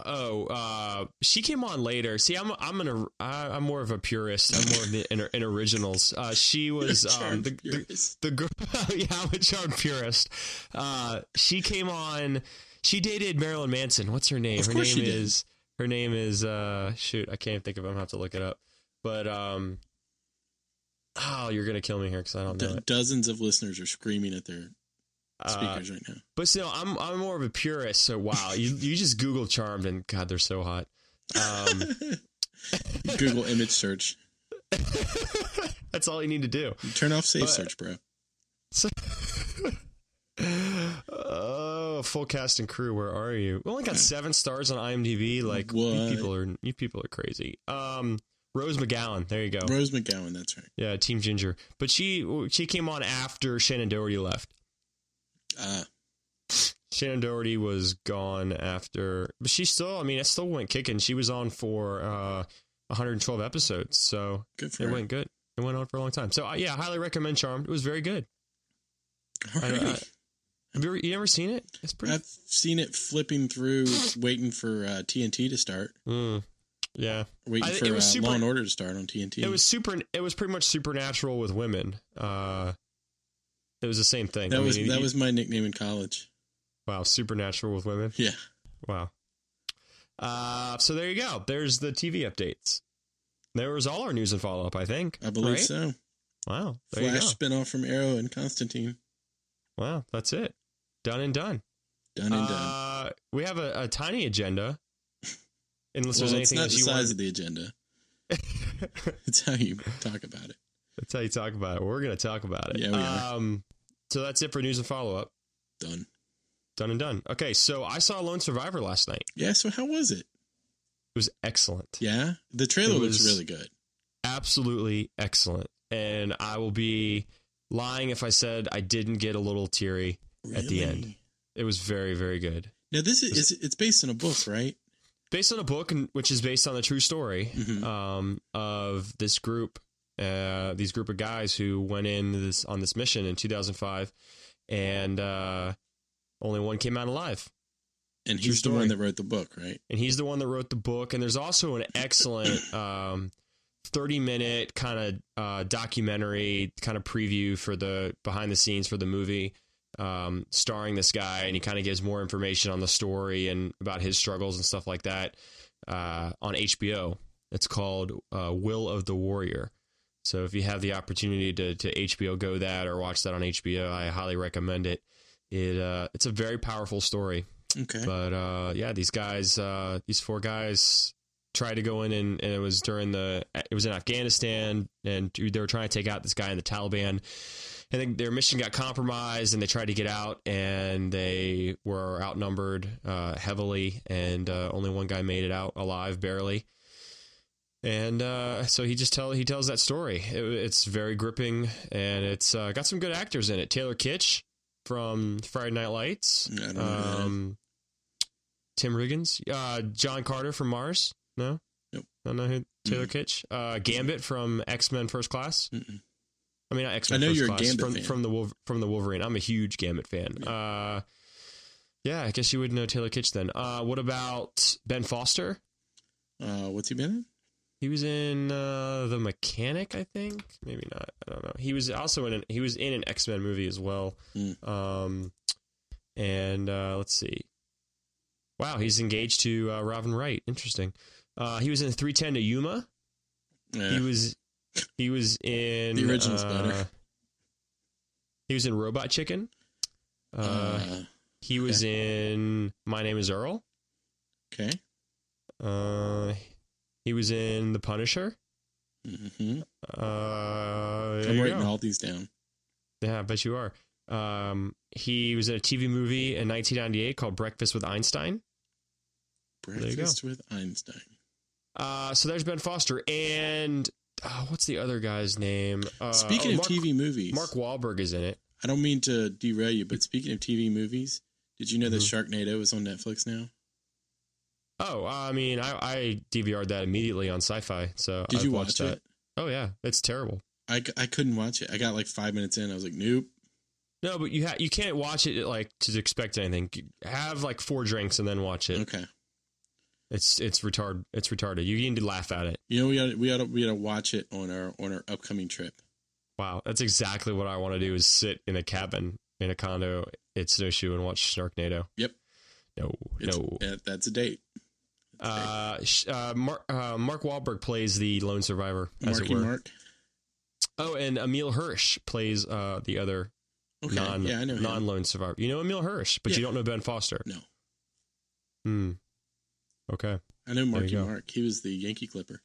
Oh uh she came on later. See, I'm I'm an I'm more of a purist. I'm more of the in, in originals. Uh, she was (laughs) um the, the the girl (laughs) yeah i'm a charmed purist. Uh she came on she dated marilyn manson. What's her name?
Of
her name is her name is uh shoot i can't think of it. I'm gonna have to look it up. But um oh you're gonna kill me here because i don't know
Do- dozens of listeners are screaming at their
uh,
speakers right now.
but still i'm i'm more of a purist so wow you (laughs) you just google charmed and god they're so hot um (laughs)
Google image search. (laughs)
that's all you need to do
Turn off safe
But-
search, bro.
oh, full cast and crew. Where are you? We only got seven stars on IMDb. Like you people are you people are crazy. Um, Rose McGowan. There you go.
Rose McGowan, that's right.
Yeah, Team Ginger. But she she came on after Shannen Doherty left.
Uh,
Shannen Doherty was gone after, but she still. I mean, it still went kicking. She was on for uh 112 episodes, so it
her.
went good. It went on for a long time. So uh, yeah, highly recommend Charmed. It was very good.
All
I, I, have you ever, you ever seen it? It's pretty.
I've seen it flipping through, waiting for uh, TNT to start.
Mm, yeah.
Waiting
I-
for
it was
uh,
super-
Law and Order to start on TNT.
It was super. It was pretty much supernatural with women. Uh, it was the same thing.
that
I
was
mean,
that
you-
was my nickname in college.
wow. Supernatural with women.
Yeah.
Wow. Uh, so there you go. There's the TV updates. There was all our news and follow up. I think.
I believe
right?
so.
Wow. There
Flash spinoff from Arrow and Constantine.
Wow. That's it. Done and done.
Done and done.
Uh, we have a, a tiny agenda. (laughs) Unless
Well,
there's
it's not
else
the size
want.
of the agenda. (laughs) it's how you talk about it.
That's how you talk about it. We're going to talk about it.
Yeah, we are.
Um, so that's it for news and follow up.
Done.
Done and done. Okay, so I saw Lone Survivor last night.
Yeah. So how was it?
It was excellent.
Yeah. The trailer
It
looks
was-
really good.
Absolutely excellent. And I will be lying if I said I didn't get a little teary at the end. It was very, very good.
Now this is it's, it's based on a book, right?
Based on a book, which is based on the true story
Mhm.
um, of this group, uh, these group of guys who went in this on this mission in 2005, and uh, only one came out alive.
And he's the one that wrote the book, right?
and he's the one that wrote the book. And there's also an excellent (coughs) um, 30 minute kind of uh, documentary kind of preview for the behind the scenes for the movie, um, starring this guy, and he kind of gives more information on the story and about his struggles and stuff like that uh, on HBO. It's called uh, Will of the Warrior. So if you have the opportunity to, to HBO go that or watch that on HBO, I highly recommend it. It uh, it's a very powerful story.
Okay.
But uh, yeah, these guys, uh, these four guys tried to go in and, and it was during the it was in Afghanistan and they were trying to take out this guy in the Taliban. And then their mission got compromised and they tried to get out and they were outnumbered uh, heavily and uh, only one guy made it out alive barely. And uh, so he just tell he tells that story. It, it's very gripping and it's uh, got some good actors in it. Taylor Kitsch from Friday Night Lights.
I don't know who that is.
Um, Tim Riggins, uh, John Carter from Mars. No,
Nope.
I don't know who Taylor Kitsch. Uh, Gambit from X Men First Class.
Mm-mm.
I mean, not X Men.
I know
First
you're a Gambit
from
fan.
from the Wolver- from the Wolverine. I'm a huge Gambit fan. Uh, yeah, I guess you would know Taylor Kitsch then. Uh, what about Ben Foster?
Uh, what's he been in?
He was in uh, the Mechanic, I think. Maybe not. I don't know. He was also in an, he was in an X Men movie as well.
Mm.
Um, and uh, let's see. Wow, he's engaged to uh, Robin Wright. Interesting. Uh, he was in 310 to Yuma.
Yeah.
He was he was in
The original's
uh,
better.
He was in Robot Chicken. Uh,
Uh,
he was in My Name Is Earl.
okay.
Uh, he was in The Punisher.
Mm-hmm.
Uh,
I'm writing
go.
all these down.
Yeah, I bet you are. Um, he was in a TV movie in 1998 called Breakfast with Einstein.
Breakfast with Einstein.
Uh, so there's Ben Foster and uh, what's the other guy's name? Uh,
Speaking
oh,
of
Mark,
TV movies,
Mark Wahlberg is in it.
I don't mean to derail you, but speaking of TV movies, did you know that
Mm-hmm.
Sharknado is on Netflix now?
Oh, I mean, I, I DVR'd that immediately on Sci-Fi. So
Did
I've
you watch
that.
it?
Oh yeah, it's terrible.
I, I couldn't watch it. I got like five minutes in. I was like, nope.
No, but you ha- you can't watch it like to expect anything. Have like four drinks and then watch it.
Okay.
It's it's retard. It's retarded. You need to laugh at it.
You know, we gotta we got to we got to watch it on our on our upcoming trip.
Wow, that's exactly what I want to do: is sit in a cabin in a condo at Snowshoe and watch Sharknado.
Yep.
No,
It's,
no.
that's a date.
Uh, uh, Mark, uh, Mark Wahlberg plays the lone survivor, as
Marky
it were.
Mark.
Oh, and Emile Hirsch plays uh, the other
Okay.
non
yeah
non lone survivor. You know Emile Hirsch, but you don't know Ben Foster.
No,
Hmm. Okay.
I know Marky. Mark. He was the Yankee Clipper.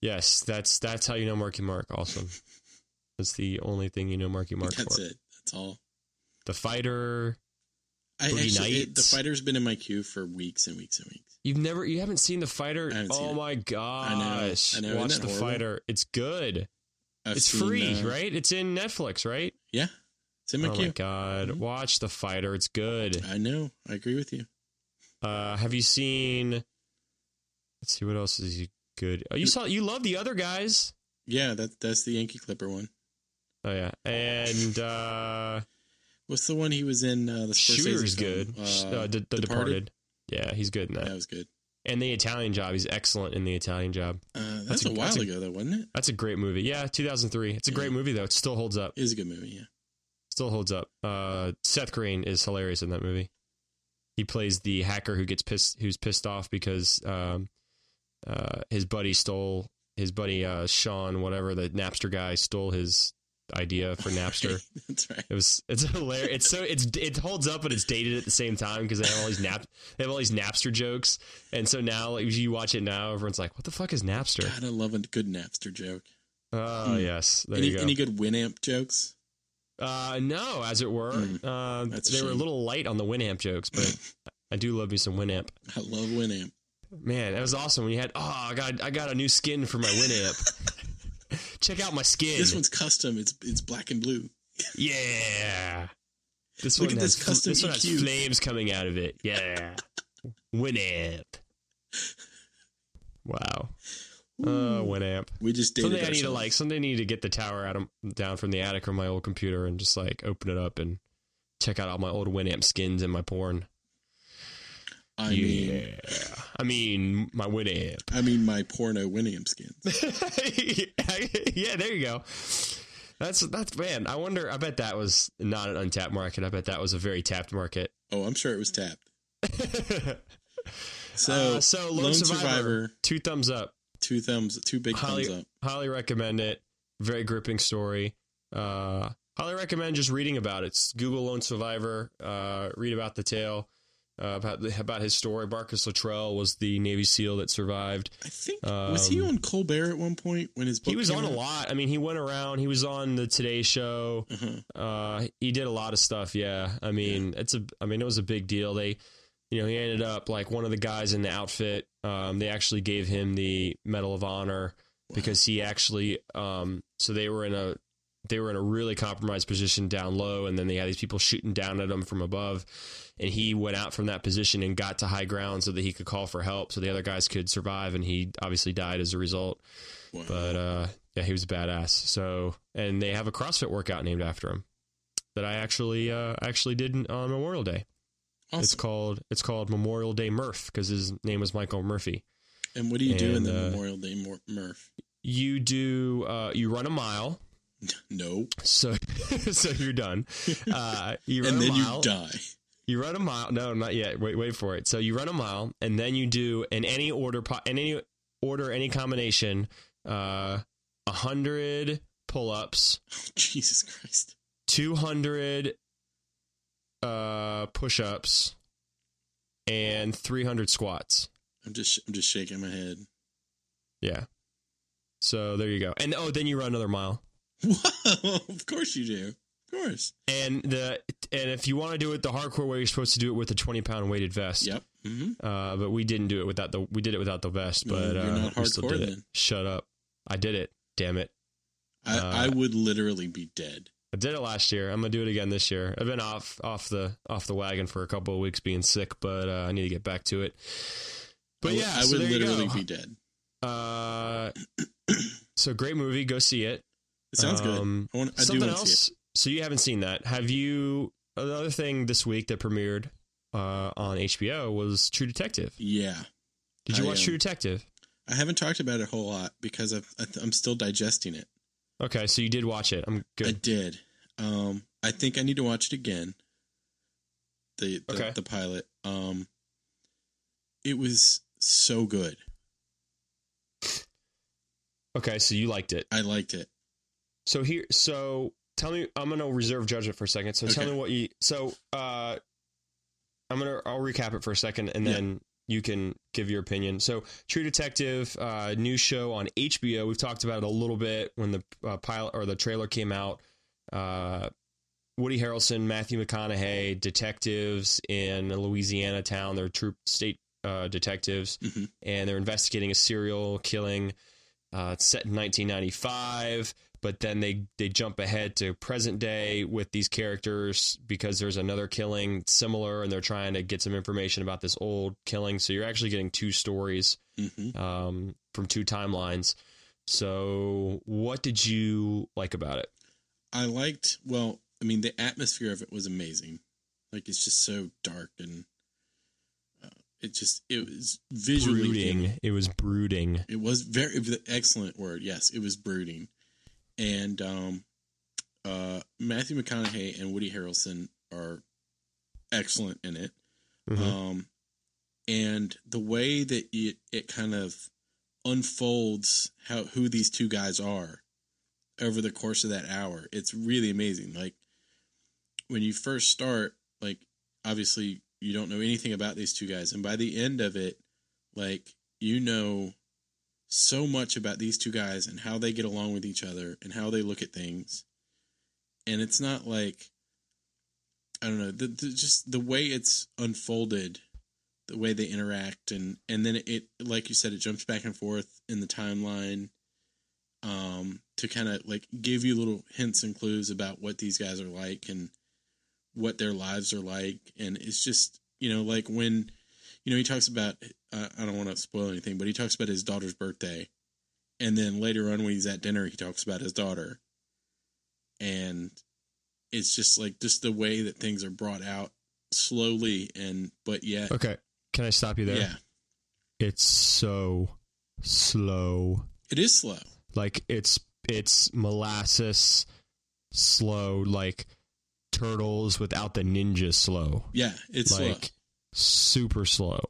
Yes, that's that's how you know Marky Mark. Awesome. (laughs) that's the only thing you know Marky Mark
That's
for.
it. That's all.
The fighter.
I actually, it, the fighter's been in my queue for weeks and weeks and weeks.
You've never you haven't seen the fighter?
I
Oh
it.
my gosh!
I know. Isn't
Watch
that
the
horrible?
fighter. It's good.
I've
it's
seen,
free,
uh,
right? It's in Netflix, right?
Yeah, it's in my queue.
oh
queue.
my god!
Mhm.
Watch the fighter. It's good.
I know. I agree with you.
Uh, have you seen? Let's see what else is good. Oh, you saw you love the other guys.
Yeah, that that's the Yankee Clipper one.
Oh yeah, and uh,
What's the one he was in? Uh, the
Shooter's good.
Uh,
Uh, the, the Departed. Yeah, he's good in that.
that was good.
And the Italian Job. He's excellent in the Italian Job.
Uh, that's,
That's
a,
a-
while
that's a-
ago, though, wasn't it?
That's a great movie. Yeah, 2003. It's a great movie though. It still holds up.
It is a good movie. Yeah.
Still holds up. Uh, Seth Green is hilarious in that movie. He plays the hacker who gets pissed, who's pissed off because um, uh, his buddy stole his buddy uh, Sean, whatever the Napster guy, stole his idea for (laughs) Napster.
that's right.
It was it's hilarious. It's so it's it holds up, but it's dated at the same time because they have all these nap they have all these Napster jokes, and so now like, you watch it now, everyone's like, "What the fuck is Napster?"
God, I love a good Napster joke.
Oh
Hmm.
yes, there
Any,
you go.
any good Winamp jokes?
Uh, no, as it were.
Mm.
Uh, they were a little light on the Winamp jokes, but (laughs) I do love me some Winamp.
I love Winamp.
Man, that was awesome when you had. Oh, I got I got a new skin for my Winamp. (laughs) (laughs) Check out my skin.
This one's custom. It's it's black and blue.
yeah. This
Look
one
at
has
this custom
this one has flames coming out of it. Yeah. (laughs) Winamp. Wow. Uh, Winamp.
We just dated
Someday I need to like someday I need to get the tower out of, down from the attic on my old computer and just like open it up and check out all my old Winamp skins and my porn.
I mean,
yeah. I mean my Winamp.
I mean my porno Winamp skins. (laughs)
yeah, there you go. That's that's man. I wonder. I bet that was not an untapped market. I bet that was a very tapped market.
Oh, I'm sure it was tapped. (laughs) So,
Uh, so Lone, Survivor, two thumbs up.
two thumbs, two big
Highly,
thumbs up.
highly recommend it. Very gripping story. Uh, highly recommend just reading about it. It's Google Lone Survivor. Uh, read about the tale. Uh, about about his story. Marcus Luttrell was the Navy SEAL that survived.
I think was he
Um,
on Colbert at one point when his book
He was on a lot. I mean, he went around. He was on the Today Show.
Uh-huh.
Uh, he did a lot of stuff. Yeah, I mean, it's a. I mean, it was a big deal. They, you know, he ended up like one of the guys in the outfit. Um, they actually gave him the Medal of Honor because he actually. Um, so they were in a. They were in a really compromised position down low, and then they had these people shooting down at them from above. And he went out from that position and got to high ground so that he could call for help, so the other guys could survive. And he obviously died as a result.
Wow.
But uh, yeah, he was a badass. So, and they have a CrossFit workout named after him that I actually uh, actually did on Memorial Day. It's called it's called Memorial Day Murph because his name was Michael Murphy.
And what do you do in the
uh,
Memorial Day Murph?
You do uh, you run a mile,
No,
so (laughs) so you're done. Uh, you run
and
a
then
mile.
you die.
You run a mile. No, not yet. Wait, wait for it. So you run a mile, and then you do in any order, in any order, any combination, uh, a hundred pull-ups, (laughs)
Jesus Christ!
200 uh push-ups and 300 squats
I'm just I'm just shaking my head.
yeah so there you go and oh then you run another mile (laughs)
Of course you do. Of course.
and the and if you want to do it the hardcore way you're supposed to do it with a 20 pound weighted vest
Yep. hmm
uh but we didn't do it without the we did it without the vest
No,
but
you're
uh
not
we still
hardcore
did it. shut up i did it damn it
I,
Uh,
I would literally be dead.
I did it last year. I'm gonna do it again this year. I've been off off the off the wagon for a couple of weeks being sick, but uh, I need to get back to it. But
I would-
yeah,
I
so
would literally be dead.
Uh, (coughs) so great movie. Go see it.
It sounds
Um,
good. I want. I do
Something
want to see
else. So you haven't seen that? Have you? Another thing this week that premiered uh, on HBO was True Detective.
Yeah,
Did you
I,
watch
um,
True Detective?
I haven't talked about it a whole lot because I've, I th- I'm still digesting it.
Okay, so you did watch it. I'm
I did. Um, I think I need to watch it again. The the,
Okay.
the pilot. Um, it was so good.
Okay, so you liked it.
I liked it.
So here, so tell me, I'm gonna reserve judgment for a second. So tell me what you. So uh, I'm gonna I'll recap it for a second, and
Yeah.
then you can give your opinion. So True Detective, uh, new show on HBO. We've talked about it a little bit when the uh, pilot or the trailer came out. Uh, Woody Harrelson, Matthew McConaughey, detectives in a Louisiana town. They're troop state uh, detectives,
Mhm.
and they're investigating a serial killing. Uh, it's set in 1995, but then they they jump ahead to present day with these characters because there's another killing similar, and they're trying to get some information about this old killing. So you're actually getting two stories
hmm
um, from two timelines. So, what did you like about it?
I liked. Well, I mean, the atmosphere of it was amazing. Like it's just so dark and uh, it just it was visually
brooding. It was brooding.
It was very it excellent word. Yes, it was brooding, and um, uh, Matthew McConaughey and Woody Harrelson are excellent in it.
Mhm.
Um, and the way that it it kind of unfolds how who these two guys are over the course of that hour, it's really amazing. Like when you first start, like obviously you don't know anything about these two guys, and by the end of it, like you know so much about these two guys and how they get along with each other and how they look at things. And it's not like I don't know, the, the just the way it's unfolded, the way they interact and and then it like you said it jumps back and forth in the timeline um to kind of like give you little hints and clues about what these guys are like and what their lives are like and it's just you know like when you know he talks about uh, I don't want to spoil anything but he talks about his daughter's birthday and then later on when he's at dinner he talks about his daughter and it's just like just the way that things are brought out slowly and but yet
Okay. Can I stop you there?
yeah
It's so slow.
it is slow
Like it's it's molasses slow, like turtles without the ninja slow.
yeah it's slow
like super slow.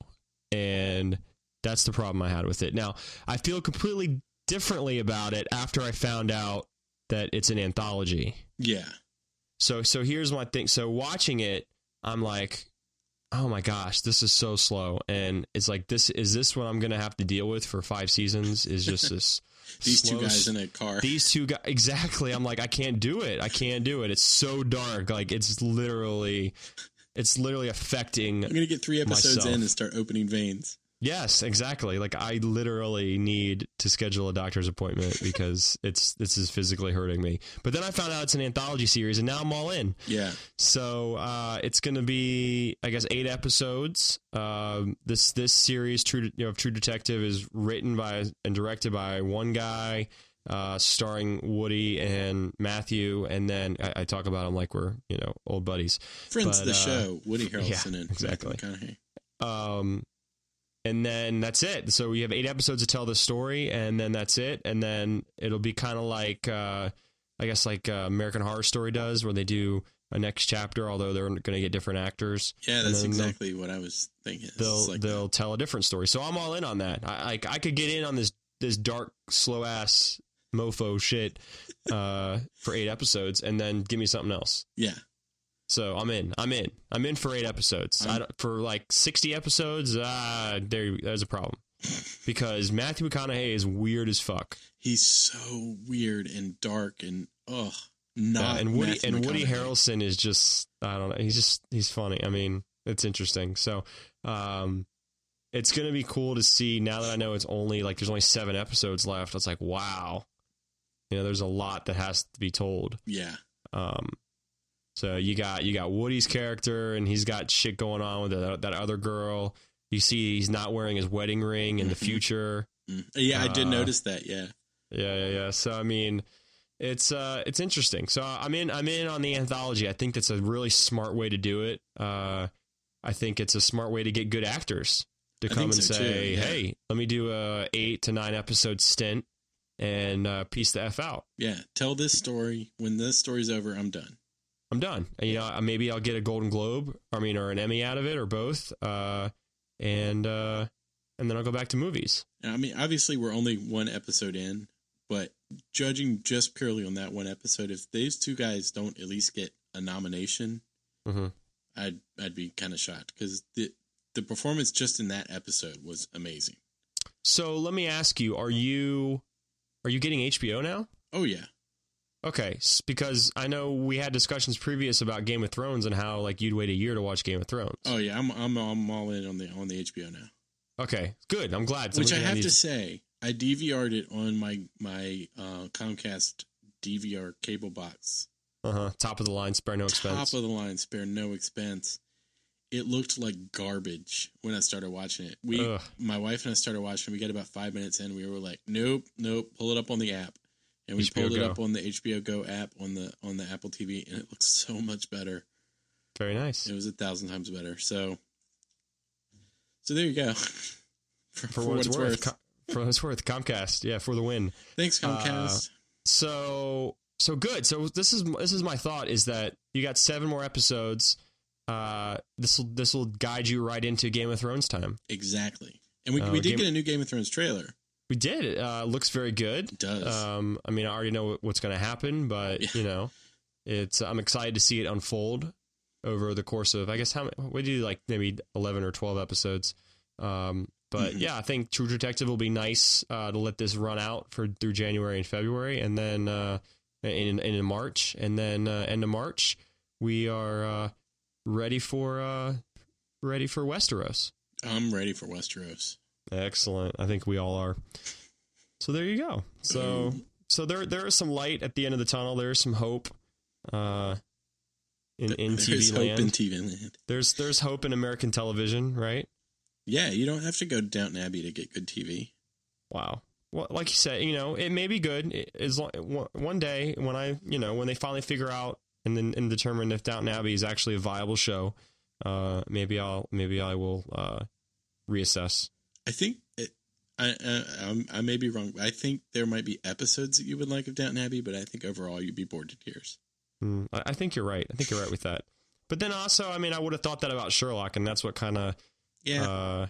And that's the problem I had with it. Now, I feel completely differently about it after I found out that it's an anthology.
yeah
So so here's my thing. So watching it, I'm like, oh my gosh, this is so slow, and it's like this is this what I'm gonna have to deal with for five seasons? Is just (laughs) this.
These two guys in a car.
these two guys exactly i'm like i can't do it i can't do it it's so dark like it's literally it's literally affecting
I'm gonna get three episodes
myself.
in and start opening veins.
yes exactly like i literally need to schedule a doctor's appointment (laughs) because it's this is physically hurting me but then i found out it's an anthology series and now i'm all in
Yeah,
so uh, it's going to be, I guess, eight episodes. Um, this this series, True you know, True Detective, is written by and directed by one guy, uh, starring Woody and Matthew, and then I, I talk about them like we're you know old buddies.
friends of
But,
the
uh,
show, Woody (laughs) Harrelson and
exactly.
Matthew McConaughey.
Um, and then that's it. So we have eight episodes to tell the story, and then that's it. And then it'll be kind of like, uh, I guess, like uh, American Horror Story does, where they do a next chapter, although they're going to get different actors.
Yeah, that's exactly what I was thinking.
They'll
like
they'll tell a different story. So I'm all in on that. I like I could get in on this this dark, slow ass mofo shit uh, for eight episodes, and then give me something else.
yeah,
So I'm in. I'm in. I'm in for eight episodes. For like 60 episodes, ah, there, there's a problem. Because Matthew McConaughey is weird as fuck.
he's so weird and dark and ugh, not.
Yeah, and Woody
Matthew
and Woody Harrelson is just I don't know. He's just he's funny. I mean, it's interesting. So, um, it's gonna be cool to see now that I know it's only like there's only seven episodes left. It's like wow, you know, there's a lot that has to be told.
Yeah,
Um, so you got you got Woody's character, and he's got shit going on with that, that other girl. You see, he's not wearing his wedding ring in the
Mhm.
future.
Mm. yeah, I did
Uh,
notice that. Yeah,
Yeah, yeah, yeah. So I mean, it's uh, it's interesting. So I'm in. I'm in on the anthology. I think that's a really smart way to do it. Uh, I think it's a smart way to get good actors to come and
so, too,
say,
yeah.
"Hey, let me do a eight to nine episode stint and uh, piece the f out."
yeah. Tell this story. When this story's over, I'm done.
I'm done. You know, maybe I'll get a Golden Globe, I mean, or an Emmy out of it, or both. Uh, and uh, and then I'll go back to movies.
I mean, obviously, we're only one episode in, but judging just purely on that one episode, if these two guys don't at least get a nomination,
Mhm.
I'd I'd be kind of shocked because the the performance just in that episode was amazing.
So let me ask you: Are you are you getting HBO now?
Oh yeah,
Okay, because I know we had discussions previous about Game of Thrones and how like you'd wait a year to watch Game of Thrones.
oh yeah, I'm I'm I'm all in on the on the HBO now.
Okay, good. I'm glad.
Which I have to say, I DVR'd it on my my uh, Comcast DVR cable box.
uh-huh, top of the line, spare no expense.
Top of the line, spare no expense. It looked like garbage when I started watching it. We,
Ugh.
my wife and I started watching. We got about five minutes in. We were like, "Nope, nope." Pull it up on the app, and we
HBO
pulled it up on the HBO Go app on the on the Apple TV, and it looks so much better.
Very nice.
It was a thousand times better. So, so there you go. (laughs) for,
For, what it's worth, Co- for what it's worth, Comcast, yeah, for the win.
Thanks, uh, Comcast.
So so good. So this is this is my thought is that you got seven more episodes. Uh, this will this will guide you right into Game of Thrones time.
exactly. And we,
Uh,
we did
Game-
get a new Game of Thrones trailer.
We did. It uh, looks very good.
It does.
Um, I mean, I already know what's going to happen, but
Yeah.
you know, it's I'm excited to see it unfold over the course of I guess how many- what do you like maybe eleven or twelve episodes. Um, but
Mhm.
yeah, I think True Detective will be nice uh, to let this run out for through January and February, and then uh, in in March, and then uh, end of March we are uh, ready for uh, ready for Westeros.
I'm ready for Westeros.
Excellent. I think we all are. So there you go. So (clears throat) so there there is some light at the end of the tunnel. There is some hope. Uh, in in
There's
TV
hope
land,
in TV land.
there's there's hope in American television, right?
Yeah, you don't have to go to Downton Abbey to get good TV.
Wow. Well, like you said, you know, it may be good as long, one- one day when I, you know, when they finally figure out and then and determine if Downton Abbey is actually a viable show, uh, maybe I'll maybe I will uh, reassess.
I think it, I, I I'm- may be wrong. I think there might be episodes that you would like of Downton Abbey, but I think overall you'd be bored to tears.
Hmm, I, I think you're right. I think you're right with that. But then also, I mean, I would have thought that about Sherlock, and that's what kind of
Yeah,
uh,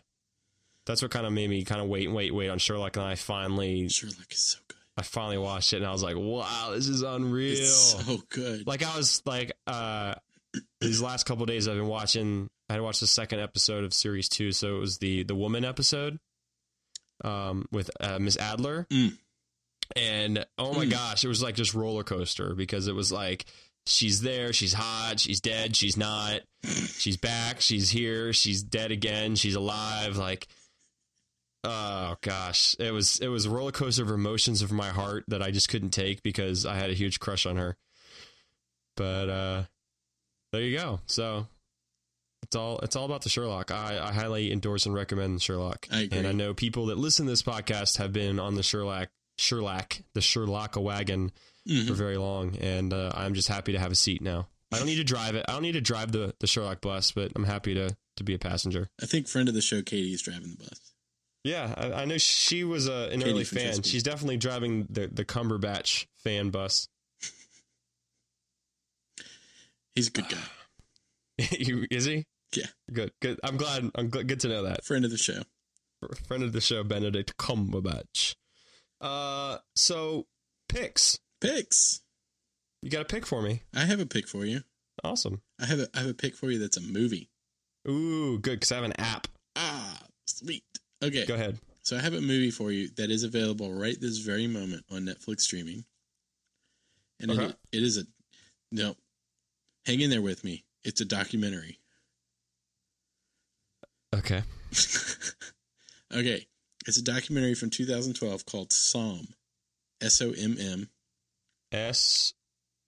that's what kind of made me kind of wait and wait, wait on Sherlock, and I finally,
Sherlock is so good.
I finally watched it and I was like, wow, this is unreal.
It's so good.
like I was like, uh, these last couple days I've been watching. I had watched the second episode of series two, so it was the the woman episode, um, with uh, Miss Adler,
Mm.
and oh my
Mm.
gosh, it was like just roller coaster because it was like she's there, she's hot, she's dead, she's not, she's back, she's here, she's dead again, she's alive, like. Oh gosh, it was it was a roller coaster of emotions of my heart that I just couldn't take because I had a huge crush on her. But uh there you go. So it's all it's all about the Sherlock. I, I highly endorse and recommend Sherlock.
I agree.
And I know people that listen to this podcast have been on the Sherlock Sherlock the Sherlock wagon
Mhm.
for very long, and uh, I'm just happy to have a seat now. I don't need to drive it. I don't need to drive the the Sherlock bus, but I'm happy to to be a passenger.
I think friend of the show, Katie, is driving the bus.
Yeah, I, I know she was a, an
Katie
early fan. She's definitely driving the the Cumberbatch fan bus.
He's a good guy. (sighs)
Is he?
Yeah.
Good. Good. I'm glad. I'm gl- good to know that.
Friend of the show.
Friend of the show, Benedict Cumberbatch. Uh, so picks.
Picks.
You got a pick for me?
I have a pick for you.
Awesome.
I have a I have a pick for you that's a movie.
Ooh, good. Because I have an app.
Ah, sweet. Okay.
Go ahead.
So I have a movie for you that is available right this very moment on Netflix streaming. And
Okay.
it, uh-huh. it is a no. Hang in there with me. It's a documentary.
Okay. (laughs)
okay. It's a documentary from 2012 called Somm. S O M M.
S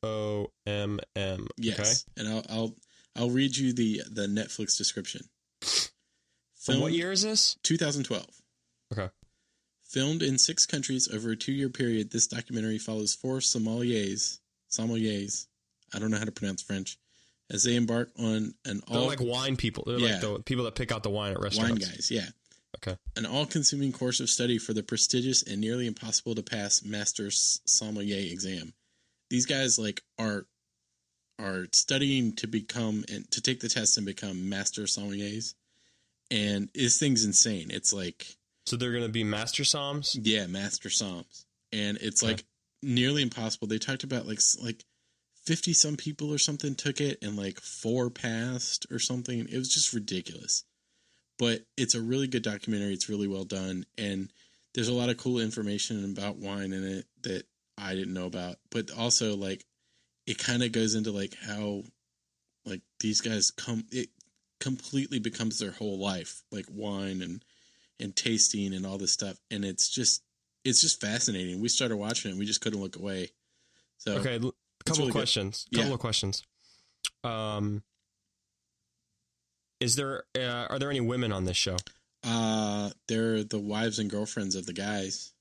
O M M.
Yes. And I'll I'll I'll read you the the Netflix description.
From what year is this?
2012.
Okay.
Filmed in six countries over a two year period, this documentary follows four sommeliers, sommeliers, I don't know how to pronounce French, as they embark on an
They're
all
like wine people. They're
Yeah.
like the people that pick out the wine at restaurants.
wine guys, yeah.
Okay.
An all consuming course of study for the prestigious and nearly impossible to pass master sommelier exam. These guys like are are studying to become and to take the test and become master sommeliers. And this thing's insane. It's like
So they're going to be master somms.
Yeah, Master Somms, and it's
Okay.
like nearly impossible. They talked about like like fifty some people or something took it, and like four passed or something. It was just ridiculous. But it's a really good documentary. It's really well done, and there's a lot of cool information about wine in it that I didn't know about. But also like it kind of goes into like how like these guys come it completely becomes their whole life like wine and and tasting and all this stuff and it's just it's just fascinating we started watching it and we just couldn't look away so
Okay. Couple
really good.
questions. Couple
Yeah.
of questions. Um, is there uh, are there any women on this show?
uh they're the wives and girlfriends of the guys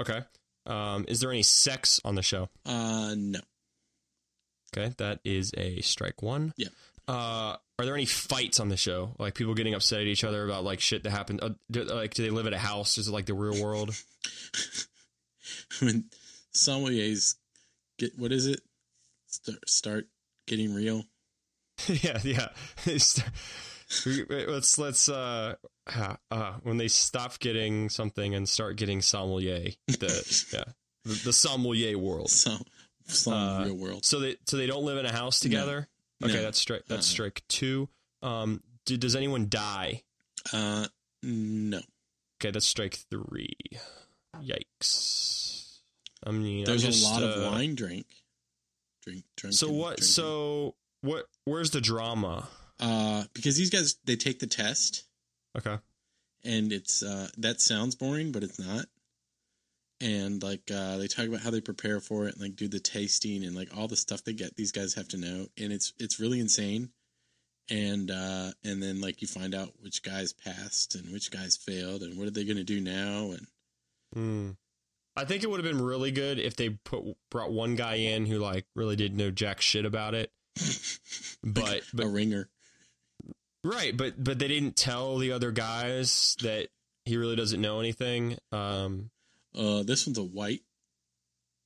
Okay. Um, is there any sex on the show?
uh no
Okay, that is a strike one.
Yeah.
Uh, are there any fights on the show? Like people getting upset at each other about like shit that happened? Uh, do, like, do they live at a house? Is it like the real world? (laughs)
when sommeliers get what is it start, start getting real (laughs)
yeah, yeah. (laughs) It's- we- wait, let's let's uh, uh, when they stop getting something and start getting sommelier. The yeah, the, the sommelier world.
so some
Uh,
real world
So they so they don't live in a house together. Okay,
No.
that's strike. That's
Uh-uh.
strike two. Um, do, does anyone die?
uh no
Okay, that's strike three. Yikes. I mean,
there's
I'm just,
a lot
uh,
of wine drink drink drunk
So what? So what? Where's the drama?
uh because these guys they take the test
Okay.
and it's uh that sounds boring but it's not and like uh they talk about how they prepare for it and like do the tasting and like all the stuff they get these guys have to know and it's it's really insane and uh and then like you find out which guys passed and which guys failed and what are they going to do now and
Hmm. I think it would have been really good if they put brought one guy in who like really didn't know jack shit about it. (laughs) But
a
but
ringer
right, but but they didn't tell the other guys that he really doesn't know anything. Um
uh this one's a white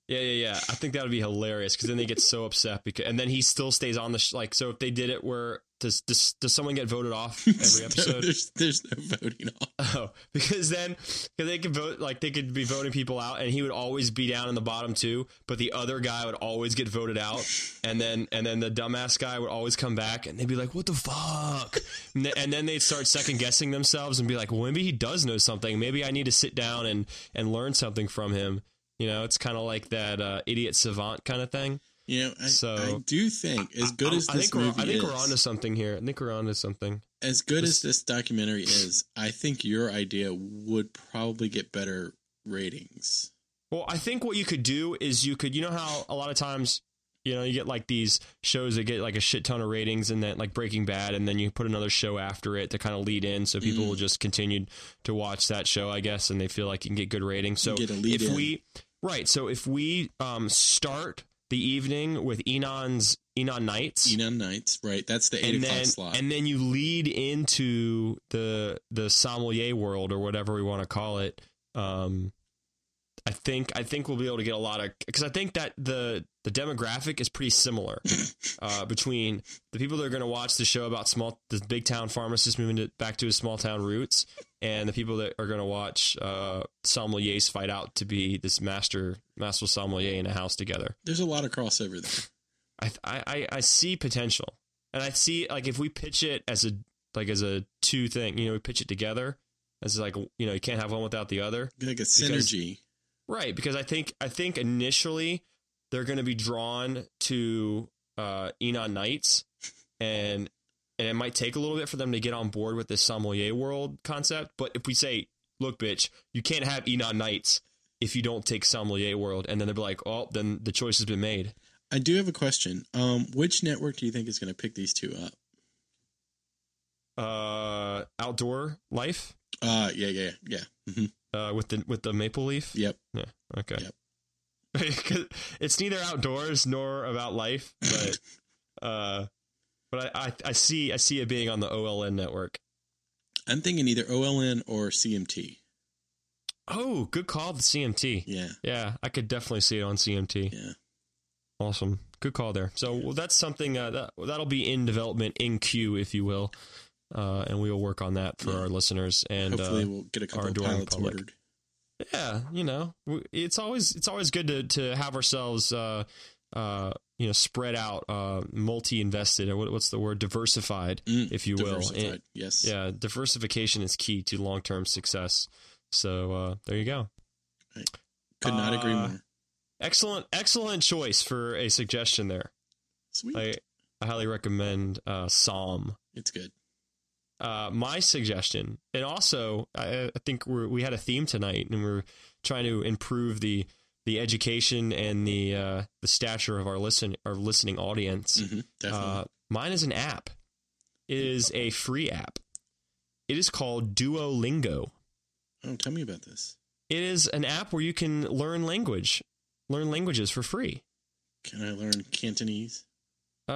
yeah, yeah, yeah. I think that would be hilarious because then they get so upset because, and then he still stays on the sh- like. So if they did it where does, does does someone get voted off (laughs) every episode?
there's, there's no voting off. (laughs)
Oh, because then cause they could vote like they could be voting people out, and he would always be down in the bottom too. But the other guy would always get voted out, and then and then the dumbass guy would always come back, and they'd be like, "What the fuck?" And, th- and then they'd start second guessing themselves and be like, "Well, maybe he does know something. Maybe I need to sit down and and learn something from him." You know, it's kind of like that uh, idiot savant kind of thing.
You know, I,
So-
I do think as good as
I
this
think we're,
movie
I think
is,
we're onto something here. I think we're onto something.
as good as this documentary is, I think your idea would probably get better ratings.
Well, I think what you could do is you could, you know how a lot of times, you know, you get like these shows that get like a shit ton of ratings and then like Breaking Bad, and then you put another show after it to kind of lead in, so people
Mm.
will just continue to watch that show, I guess, and they feel like you can get good ratings. So
Get a lead
if
in.
we, right, so if we um, start the evening with Enon's Enon Nights,
Enon Nights, right? That's the eight
and
o'clock
then
slot.
and then you lead into the the sommelier world or whatever we want to call it. Um, I think I think we'll be able to get a lot of because I think that the the demographic is pretty similar (laughs) uh, between the people that are going to watch the show about small the big town pharmacist moving to, back to his small town roots and the people that are going to watch uh, sommeliers fight out to be this master master sommelier in a house together.
There's a lot of crossover there.
I, I I- I see potential, and I see like if we pitch it as a like as a two thing, you know, we pitch it together as like you know you can't have one without the other,
Like a synergy.
right? Because I think I think initially they're going to be drawn to uh, Enon Nights, and and it might take a little bit for them to get on board with this sommelier world concept. But if we say, look, bitch, you can't have Enon Nights if you don't take sommelier world, and then they'll be like, oh, then the choice has been made.
I do have a question. Um, which network do you think is going to pick these two up?
Uh, outdoor life.
Uh, yeah, yeah, yeah. hmm
uh, with the with the maple leaf.
Yep.
Yeah. Okay.
Yep. (laughs)
it's neither outdoors nor about life, but (laughs) uh, but I, I I see I see it being on the OLN network.
I'm thinking either OLN or CMT.
Oh, good call. The CMT.
Yeah,
Yeah, I could definitely see it on CMT.
yeah.
Awesome. Good call there. So well, that's something uh, that that'll be in development in queue, if you will, uh, and we will work on that for
Yeah.
our listeners. And
Hopefully,
uh,
we'll get a couple of pilots
public.
ordered.
yeah, you know, it's always it's always good to to have ourselves, uh, you know, spread out, uh, multi-invested, or what, what's the word, diversified,
Mm,
if you will. And-
yes.
yeah, diversification is key to long-term success. So uh, there you go.
Could not agree
Uh,
more.
Excellent, excellent choice for a suggestion there.
Sweet.
I, I highly recommend uh, Somm.
it's good.
uh, my suggestion, and also I, I think we're, we had a theme tonight, and we're trying to improve the the education and the uh, the stature of our listen our listening audience.
hmm.
Uh, mine is an app. It is a free app. It is called Duolingo.
oh, tell me about this.
It is an app where you can learn language, learn languages for free.
Can I learn Cantonese?
Uh,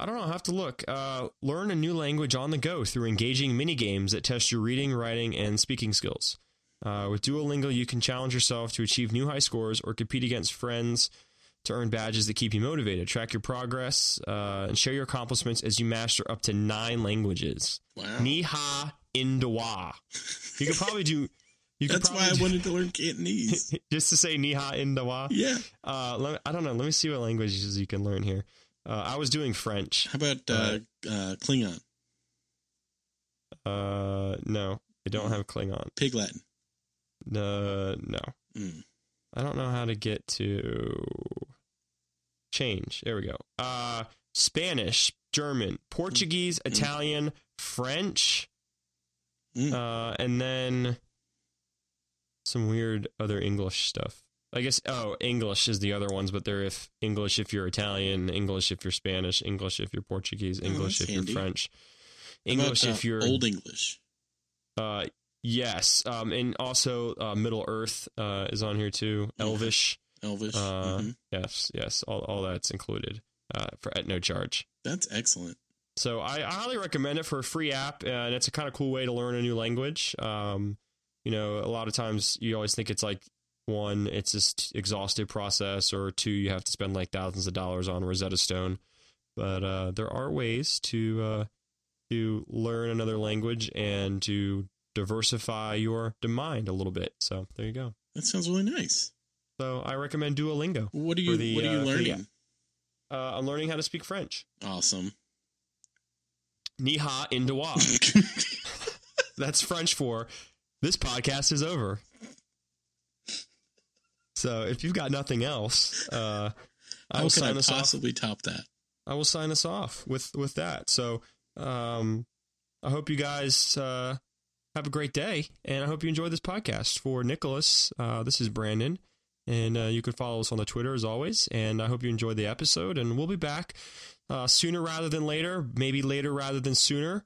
I don't know. I have to look. Uh, learn a new language on the go through engaging mini games that test your reading, writing, and speaking skills. Uh, with Duolingo, you can challenge yourself to achieve new high scores or compete against friends to earn badges that keep you motivated. Track your progress uh, and share your accomplishments as you master up to nine languages.
Wow.
Ni ha indawa. You could probably do. You could
That's why I
do-
wanted to learn Cantonese. (laughs)
just to say ni ha indawa.
yeah.
Uh, let, I don't know. Let me see what languages you can learn here. Uh, I was doing French.
How about uh, uh, Klingon?
Uh, no, I don't have Klingon.
Pig Latin.
Uh, no,
Mm.
I don't know how to get to change. There we go. Uh, Spanish, German, Portuguese, Italian, French,
Mm.
uh, and then some weird other English stuff. I guess. Oh, English is the other ones, but they're if English if you're Italian, English if you're Spanish, English if you're Portuguese,
Oh,
English
that's
if
handy.
you're French,
How about,
English
uh,
if you're
Old English.
Uh, yes, um, and also uh, Middle Earth uh, is on here too. Elvish,
Elvish.
uh,
Mhm.
yes, yes, all all that's included uh, for at no charge.
That's excellent.
So I, I highly recommend it for a free app, and it's a kind of cool way to learn a new language. Um, you know, a lot of times you always think it's like one, it's this exhaustive process, or two, you have to spend like thousands of dollars on Rosetta Stone. But uh, there are ways to uh, to learn another language and to diversify your mind a little bit. So there you go.
That sounds really nice.
So I recommend Duolingo.
What are you
the,
What are you
uh, for the-
learning?
Uh, I'm learning how to speak French.
Awesome.
Ni ha in de. (laughs) That's French for this podcast is over. So if you've got nothing else, uh, I
How
will
can I
sign us off.
possibly top that?
I will sign us off with with that. So um, I hope you guys uh, have a great day, and I hope you enjoy this podcast. For Nicholas, uh, this is Brandon, and uh, you can follow us on the Twitter as always. And I hope you enjoyed the episode, and we'll be back uh, sooner rather than later, maybe later rather than sooner.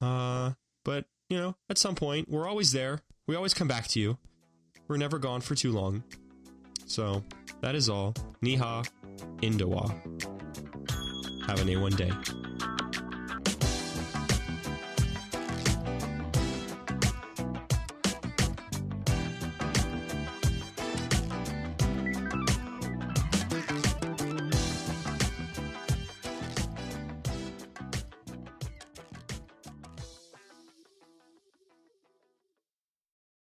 Uh, but you know, at some point, we're always there. We always come back to you. We're never gone for too long. So that is all. Niha Indawa. Have an A1 day.